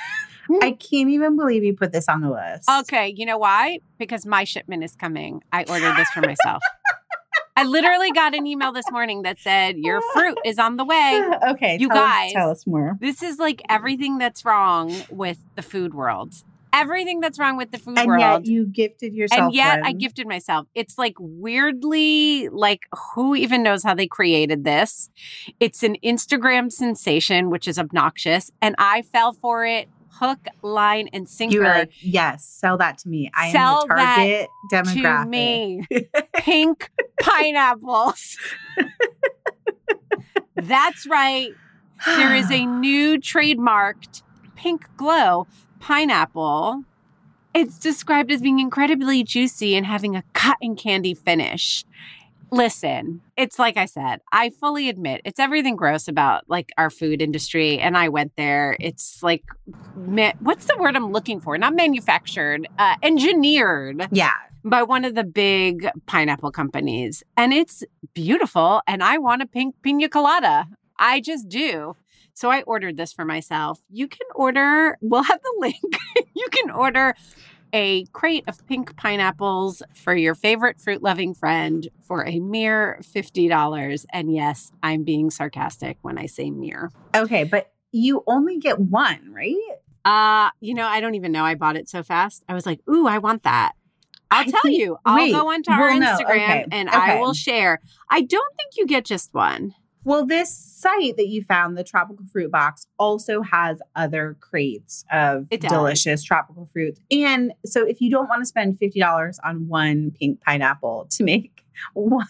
Hmm. I can't even believe you put this on the list. Okay, you know why? Because my shipment is coming. I ordered this for myself. I literally got an email this morning that said, Your fruit is on the way. okay, You tell us- guys- tell us more. This is like everything that's wrong with the food world. Everything that's wrong with the food And world. yet you gifted yourself. and yet I gifted myself. It's like weirdly, like who even knows how they created this? It's an Instagram sensation, which is obnoxious, and I fell for it hook, line, and sinker. You like, yes, sell that to me. I Sell am the that target demographic. to me. Pink pineapples. That's right. There is a new trademarked pink glow pineapple. It's described as being incredibly juicy and having a cotton candy finish. Listen, it's like I said, I fully admit it's everything gross about like our food industry. And I went there. It's like, ma- what's the word I'm looking for? Not manufactured, uh, engineered yeah. by one of the big pineapple companies. And it's beautiful. And I want a pink pina colada. I just do. So I ordered this for myself. You can order, we'll have the link. you can order a crate of pink pineapples for your favorite fruit loving friend for a mere $50. And yes, I'm being sarcastic when I say mere. Okay, but you only get one, right? Uh, you know, I don't even know. I bought it so fast. I was like, ooh, I want that. I'll I tell think- you. I'll wait, go onto our well, no, Instagram okay, and I will share. I don't think you get just one. Well, this site that you found, the Tropical Fruit Box, also has other crates of delicious tropical fruits. And so if you don't want to spend $50 on one pink pineapple to make one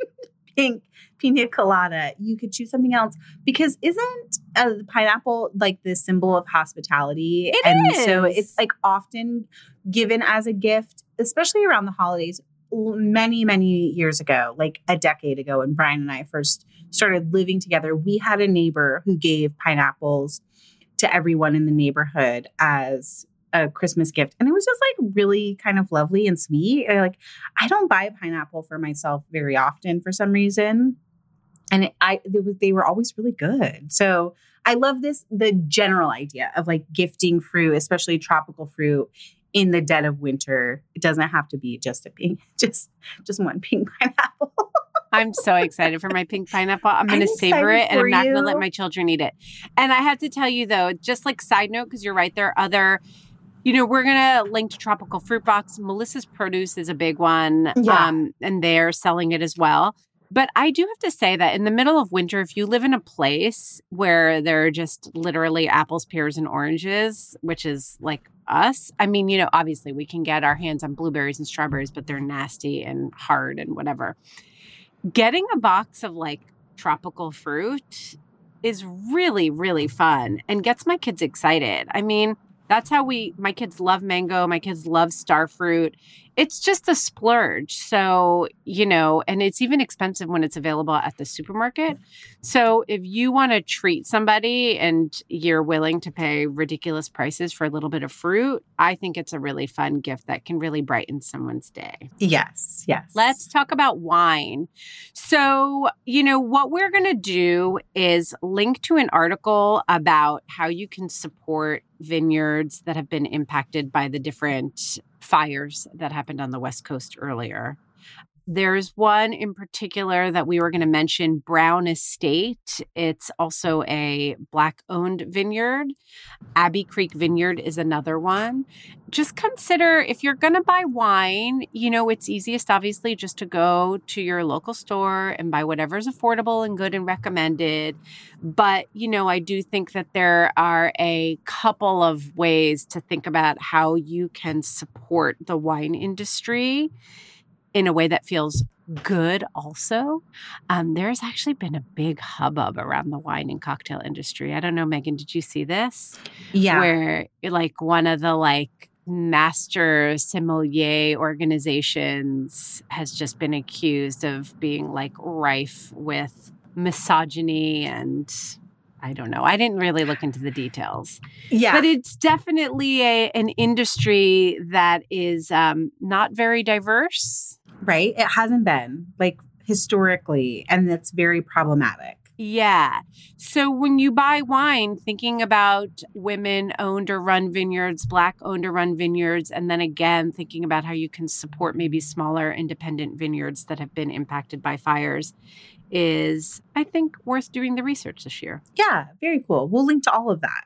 pink pina colada, you could choose something else because isn't a pineapple like the symbol of hospitality? It and so it's like often given as a gift, especially around the holidays many many years ago like a decade ago when brian and i first started living together we had a neighbor who gave pineapples to everyone in the neighborhood as a christmas gift and it was just like really kind of lovely and sweet like i don't buy a pineapple for myself very often for some reason and it, i they, was, they were always really good so i love this the general idea of like gifting fruit especially tropical fruit in the dead of winter. It doesn't have to be just a pink, just just one pink pineapple. I'm so excited for my pink pineapple. I'm going to savor it and I'm not going to let my children eat it. And I have to tell you though, just like side note, because you're right, there are other, you know, we're going to link to Tropical Fruit Box. Melissa's Produce is a big one. Yeah. Um, and they're selling it as well. But I do have to say that in the middle of winter, if you live in a place where there are just literally apples, pears, and oranges, which is like us, I mean, you know, obviously we can get our hands on blueberries and strawberries, but they're nasty and hard and whatever. Getting a box of like tropical fruit is really, really fun and gets my kids excited. I mean, that's how we, my kids love mango, my kids love star fruit. It's just a splurge. So, you know, and it's even expensive when it's available at the supermarket. Mm. So, if you want to treat somebody and you're willing to pay ridiculous prices for a little bit of fruit, I think it's a really fun gift that can really brighten someone's day. yes, yes. Let's talk about wine. So, you know, what we're going to do is link to an article about how you can support vineyards that have been impacted by the different fires that happened on the West Coast earlier. There's one in particular that we were going to mention, Brown Estate. It's also a Black owned vineyard. Abbey Creek Vineyard is another one. Just consider if you're going to buy wine, you know, it's easiest, obviously, just to go to your local store and buy whatever's affordable and good and recommended. But, you know, I do think that there are a couple of ways to think about how you can support the wine industry in a way that feels good also um, there's actually been a big hubbub around the wine and cocktail industry i don't know megan did you see this yeah. where like one of the like master sommelier organizations has just been accused of being like rife with misogyny and I don't know. I didn't really look into the details, yeah. but it's definitely a an industry that is um, not very diverse. Right? It hasn't been like historically, and that's very problematic. Yeah. So when you buy wine, thinking about women owned or run vineyards, black owned or run vineyards, and then again thinking about how you can support maybe smaller independent vineyards that have been impacted by fires is, I think, worth doing the research this year. Yeah, very cool. We'll link to all of that.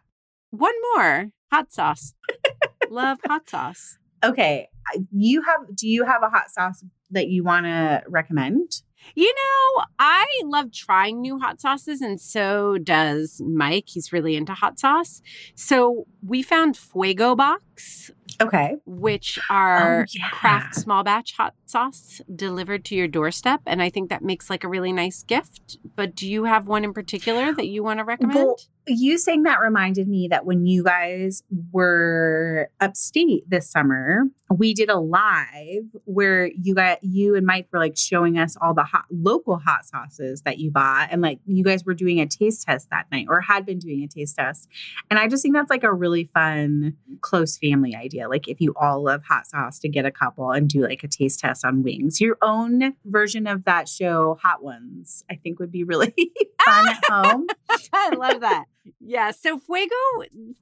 One more hot sauce. Love hot sauce. Okay, you have. Do you have a hot sauce that you want to recommend? You know, I love trying new hot sauces, and so does Mike. He's really into hot sauce. So we found Fuego Box, Okay. which oh, are Oh, yeah. craft small batch hot sauce delivered to your doorstep. And I think that makes like a really nice gift. But do you have one in particular that you want to recommend? Well, you saying that reminded me that when you guys were upstate this summer, we did a live where you got you and Mike were like showing us all the hot local hot sauces that you bought and like you guys were doing a taste test that night or had been doing a taste test. And I just think that's like a really fun close family idea. Like if you all love hot sauce to get a couple and do like a taste test on wings. Your own version of that show Hot Ones I think would be really fun at home. I love that. Yeah. So Fuego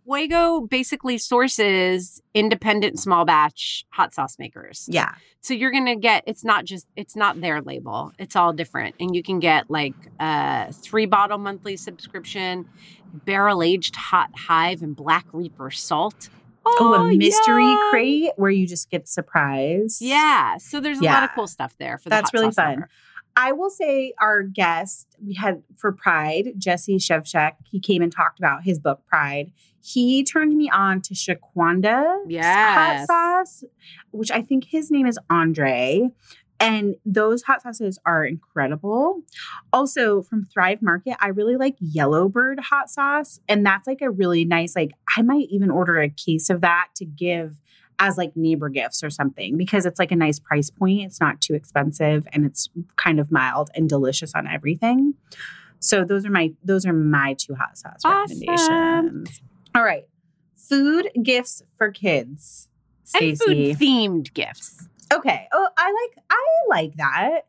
Fuego basically sources independent small batch hot sauce makers. Yeah. So you're gonna get it's not just it's not their label. It's all different. And you can get like a three bottle monthly subscription, barrel aged hot hive and black reaper salt. Oh, a mystery yum. crate where you just get surprised. Yeah. So there's a lot of cool stuff there for the That's really fun. I will say our guest we had for Pride, Jesse Shevchuk, he came and talked about his book Pride. He turned me on to Shaquanda hot sauce, which I think his name is Andre. And those hot sauces are incredible. Also, from Thrive Market, I really like Yellowbird hot sauce. And that's like a really nice, like, I might even order a case of that to give as like neighbor gifts or something because it's like a nice price point. It's not too expensive and it's kind of mild and delicious on everything. So those are my those are my two hot sauce Awesome. recommendations. All right. Food gifts for kids. And food themed gifts. Okay. Oh, I like I like that.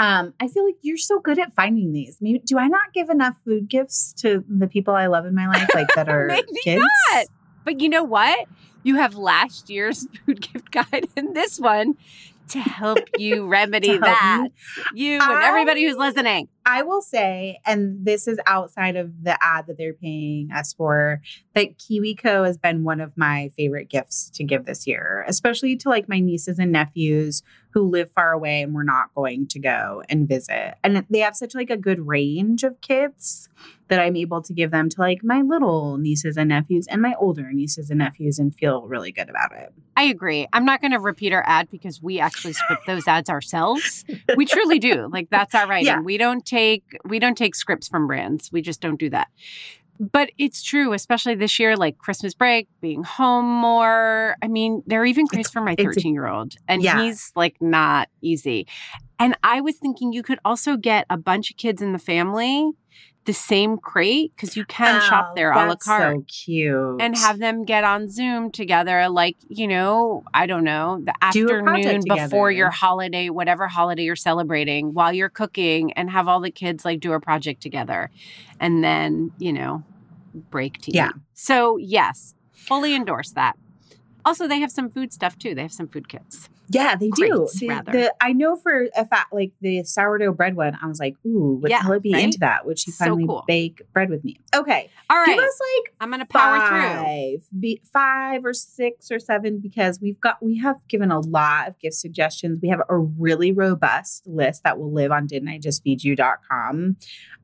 Um, I feel like you're so good at finding these. Maybe do I not give enough food gifts to the people I love in my life, like that are Maybe kids? not. But you know what? You have last year's food gift guide and this one to help you remedy To help that. You and I- everybody who's listening. I will say, and this is outside of the ad that they're paying us for, that KiwiCo has been one of my favorite gifts to give this year, especially to like my nieces and nephews who live far away and we're not going to go and visit. And they have such like a good range of kits that I'm able to give them to like my little nieces and nephews and my older nieces and nephews and feel really good about it. I agree. I'm not going to repeat our ad because we actually script those ads ourselves. We truly do. Like that's our writing. Yeah. We don't take we don't take scripts from brands. We just don't do that. But it's true, especially this year, like Christmas break, being home more. I mean, there are even crates for my 13 year old, and Yeah. he's like not easy. And I was thinking you could also get a bunch of kids in the family the same crate because you can shop Oh, there a la carte So cute. and have them get on Zoom together, like, you know, I don't know, the afternoon before your holiday, whatever holiday you're celebrating, while you're cooking, and have all the kids like do a project together. And then, you know, break to Yeah. eat. So, yes, fully endorse that. Also, they have some food stuff too. They have some food kits. Yeah, they do. Crates, The, the- I know for a fact, like the sourdough bread one, I was like, ooh, would Yeah, Hella be right? into that? Would she So finally cool. bake bread with me? Okay. All right. Give us like I'm to power through. five, be, five or six or seven because we've got we have given a lot of gift suggestions. We have a really robust list that will live on didn't I just feed you.com.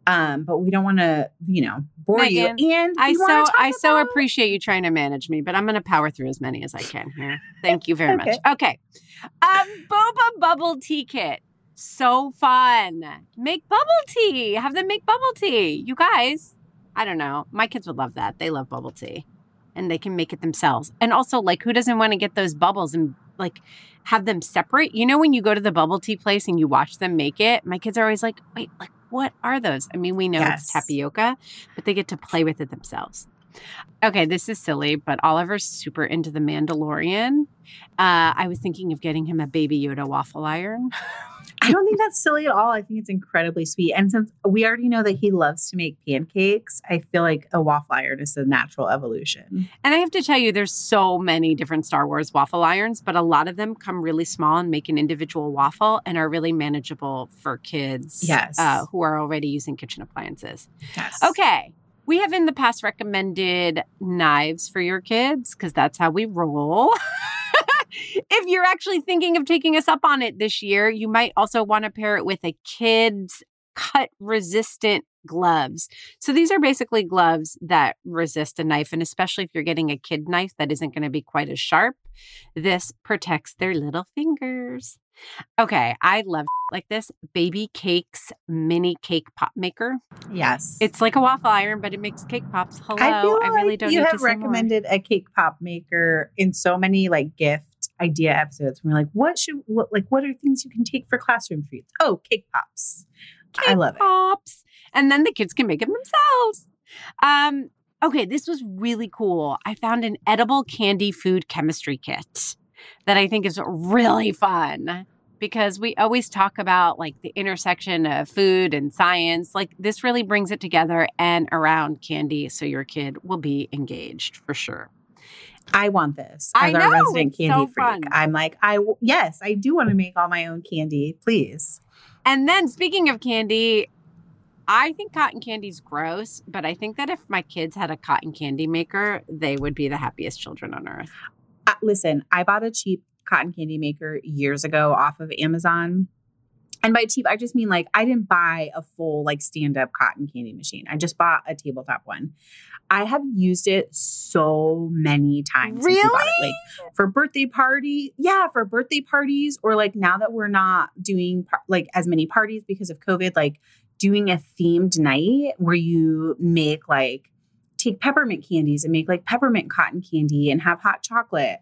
Um, but we don't want to, you know, bore Megan, you. And I so I so appreciate you trying to manage me, but I'm going to power through as many as I can here. Thank you very much. Okay. Okay. Um boba bubble tea kit. So fun. Make bubble tea. Have them make bubble tea. You guys, I don't know. My kids would love that. They love bubble tea. And they can make it themselves. And also like who doesn't want to get those bubbles and like have them separate? You know when you go to the bubble tea place and you watch them make it? My kids are always like, "Wait, like what are those?" I mean, we know Yes. it's tapioca, but they get to play with it themselves. Okay, this is silly, but Oliver's super into the Mandalorian. Uh, I was thinking of getting him a baby Yoda waffle iron. I don't think that's silly at all. I think it's incredibly sweet. And since we already know that he loves to make pancakes, I feel like a waffle iron is a natural evolution. And I have to tell you, there's so many different Star Wars waffle irons, but a lot of them come really small and make an individual waffle and are really manageable for kids Yes. uh, who are already using kitchen appliances. Yes. Okay. We have in the past recommended knives for your kids because that's how we roll. if you're actually thinking of taking us up on it this year, you might also want to pair it with a kid's cut resistant gloves. So these are basically gloves that resist a knife. And especially if you're getting a kid knife that isn't going to be quite as sharp, this protects their little fingers. Okay, I love like this baby cakes mini cake pop maker. Yes. It's like a waffle iron, but it makes cake pops. Hello, I feel I really don't you have to say more. recommended a cake pop maker in so many like gift idea episodes. We're like, what should what like what are things you can take for classroom treats? Oh, cake pops. I Cake love it. pops. And then the kids can make them themselves. Um, okay, this was really cool. I found an edible candy food chemistry kit that I think is really fun because we always talk about like the intersection of food and science. Like this really brings it together and around candy so your kid will be engaged for sure. I want this I as our resident candy so freak. fun. I'm like, I w- yes, I do want to make all my own candy, please. And then speaking of candy, I think cotton candy's gross, but I think that if my kids had a cotton candy maker, they would be the happiest children on earth. Uh, listen, I bought a cheap cotton candy maker years ago off of Amazon. And by cheap, I just mean like I didn't buy a full like stand up cotton candy machine. I just bought a tabletop one. I have used it so many times. since we it. Really? Like for birthday party, yeah, for birthday parties, or like now that we're not doing par- like as many parties because of COVID, like doing a themed night where you make like take peppermint candies and make like peppermint cotton candy and have hot chocolate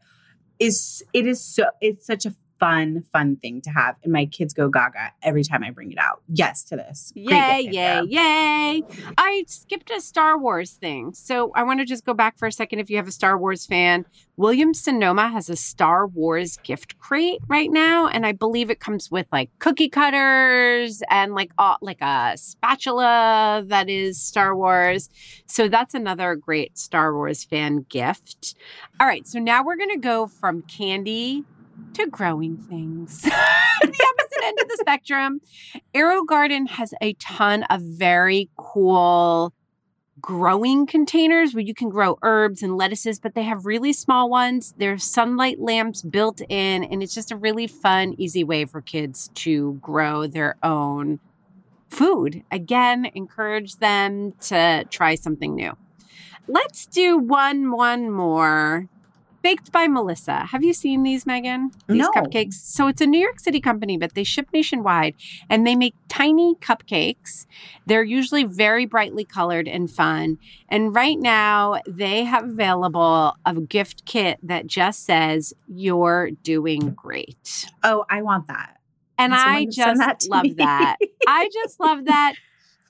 is it is so it's such a fun fun thing to have and my kids go gaga every time i bring it out yes to this Yay, yay, yay. I skipped a Star Wars thing. So I want to just go back for a second if you have a Star Wars fan. Williams Sonoma has a Star Wars gift crate right now. And I believe it comes with like cookie cutters and like uh, like a spatula that is Star Wars. So that's another great Star Wars fan gift. All right. So now we're going to go from candy to growing things. the opposite end of the spectrum. AeroGarden has a ton of very cool growing containers where you can grow herbs and lettuces, but they have really small ones. There's sunlight lamps built in, and it's just a really fun, easy way for kids to grow their own food. Again, encourage them to try something new. Let's do one, one more. Baked by Melissa. Have you seen these, Megan? These No. cupcakes. So it's a New York City company, but they ship nationwide and they make tiny cupcakes. They're usually very brightly colored and fun. And right now, they have available a gift kit that just says, You're doing great. oh i want that And I send that just love me? that. I just love that.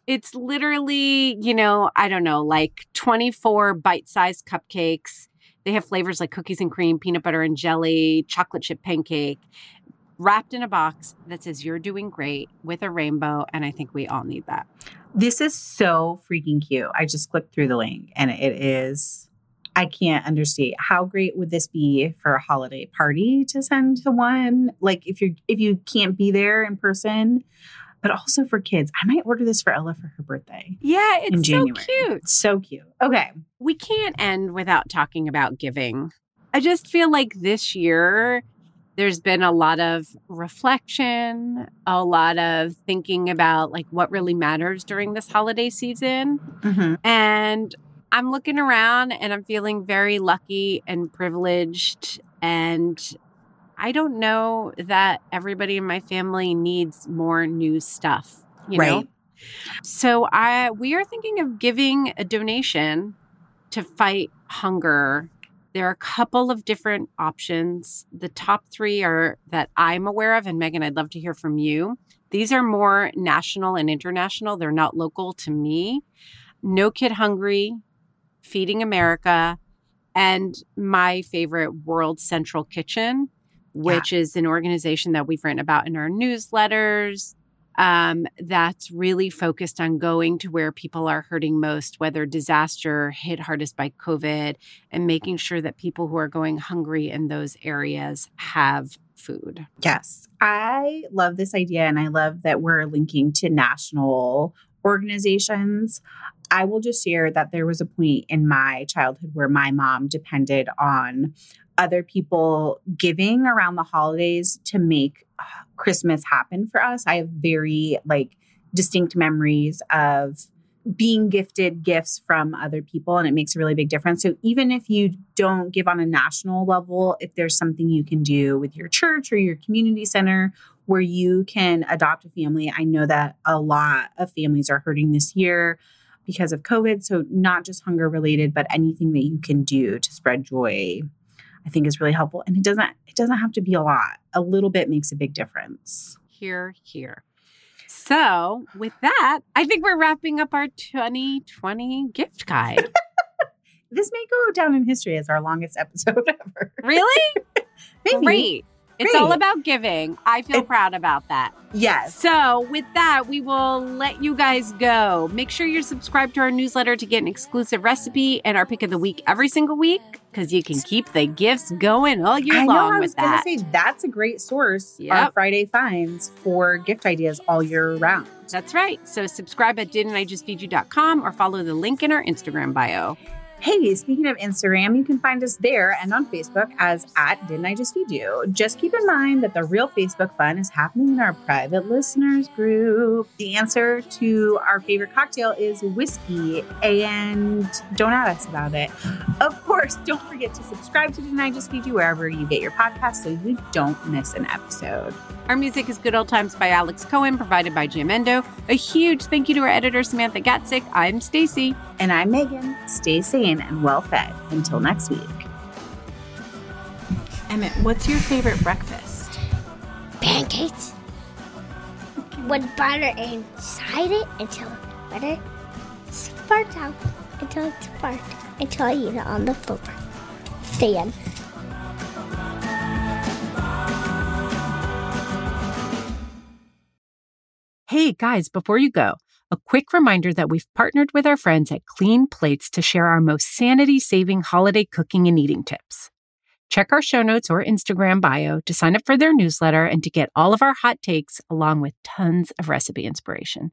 It's literally, you know, I don't know, like 24 bite sized cupcakes. They have flavors like cookies and cream, peanut butter and jelly, chocolate chip pancake, wrapped in a box that says, You're doing great with a rainbow. And I think we all need that. This is so freaking cute. I just clicked through the link and it is I can't understate how great would this be for a holiday party to send to one like if you if you can't be there in person but also for kids. I might order this for Ella for her birthday. Yeah, it's so January. cute. It's so cute. Okay. we can't end without talking about giving. I just feel like this year there's been a lot of reflection, a lot of thinking about like what really matters during this holiday season. Mhm. And I'm looking around and I'm feeling very lucky and privileged and I don't know that everybody in my family needs more new stuff, you know. So I we are thinking of giving a donation to fight hunger. There are a couple of different options. The top 3 are that I'm aware of and Megan I'd love to hear from you. These are more national and international. They're not local to me. No Kid Hungry, Feeding America, and my favorite World Central Kitchen, which is an organization that we've written about in our newsletters um, that's really focused on going to where people are hurting most, whether disaster hit hardest by COVID, and making sure that people who are going hungry in those areas have food. Yes. I love this idea and I love that we're linking to national organizations. I will just share that there was a point in my childhood where my mom depended on other people giving around the holidays to make uh, Christmas happen for us. I have very like distinct memories of being gifted gifts from other people and it makes a really big difference. So even if you don't give on a national level, if there's something you can do with your church or your community center where you can adopt a family, I know that a lot of families are hurting this year because of COVID. So not just hunger related, but anything that you can do to spread joy, I think is really helpful. And it doesn't it doesn't have to be a lot. A little bit makes a big difference. Here, here. So, with that, I think we're wrapping up our 2020 gift guide. This may go down in history as our longest episode ever. really? Maybe. Great. It's all about giving. I feel It- proud about that. Yes. So, with that, we will let you guys go. Make sure you're subscribed to our newsletter to get an exclusive recipe and our pick of the week every single week because you can keep the gifts going all year I know. long I with was going to say that's a great source. Our Yep. Friday finds for gift ideas all year round. That's right. So, subscribe at didn't I just feed you.com or follow the link in our Instagram bio. Hey, speaking of Instagram, you can find us there and on Facebook as at Didn't I Just Feed You? Just keep in mind that the real Facebook fun is happening in our private listeners group. The answer to our favorite cocktail is whiskey, and don't ask us about it. Of course, don't forget to subscribe to Didn't I Just Feed You wherever you get your podcast so you don't miss an episode. Our music is Good Old Times by Alex Cohen, provided by Jamendo. A huge thank you to our editor, Samantha Gatzik. I'm Stacy. And I'm Megan. Stay sane and well fed. Until next week. Emmett, what's your favorite breakfast? Pancakes. With butter inside it until butter sparks out until it's sparked until I eat it on the floor. The end. Hey guys, before you go, a quick reminder that we've partnered with our friends at Clean Plates to share our most sanity saving holiday cooking and eating tips. Check our show notes or Instagram bio to sign up for their newsletter and to get all of our hot takes along with tons of recipe inspiration.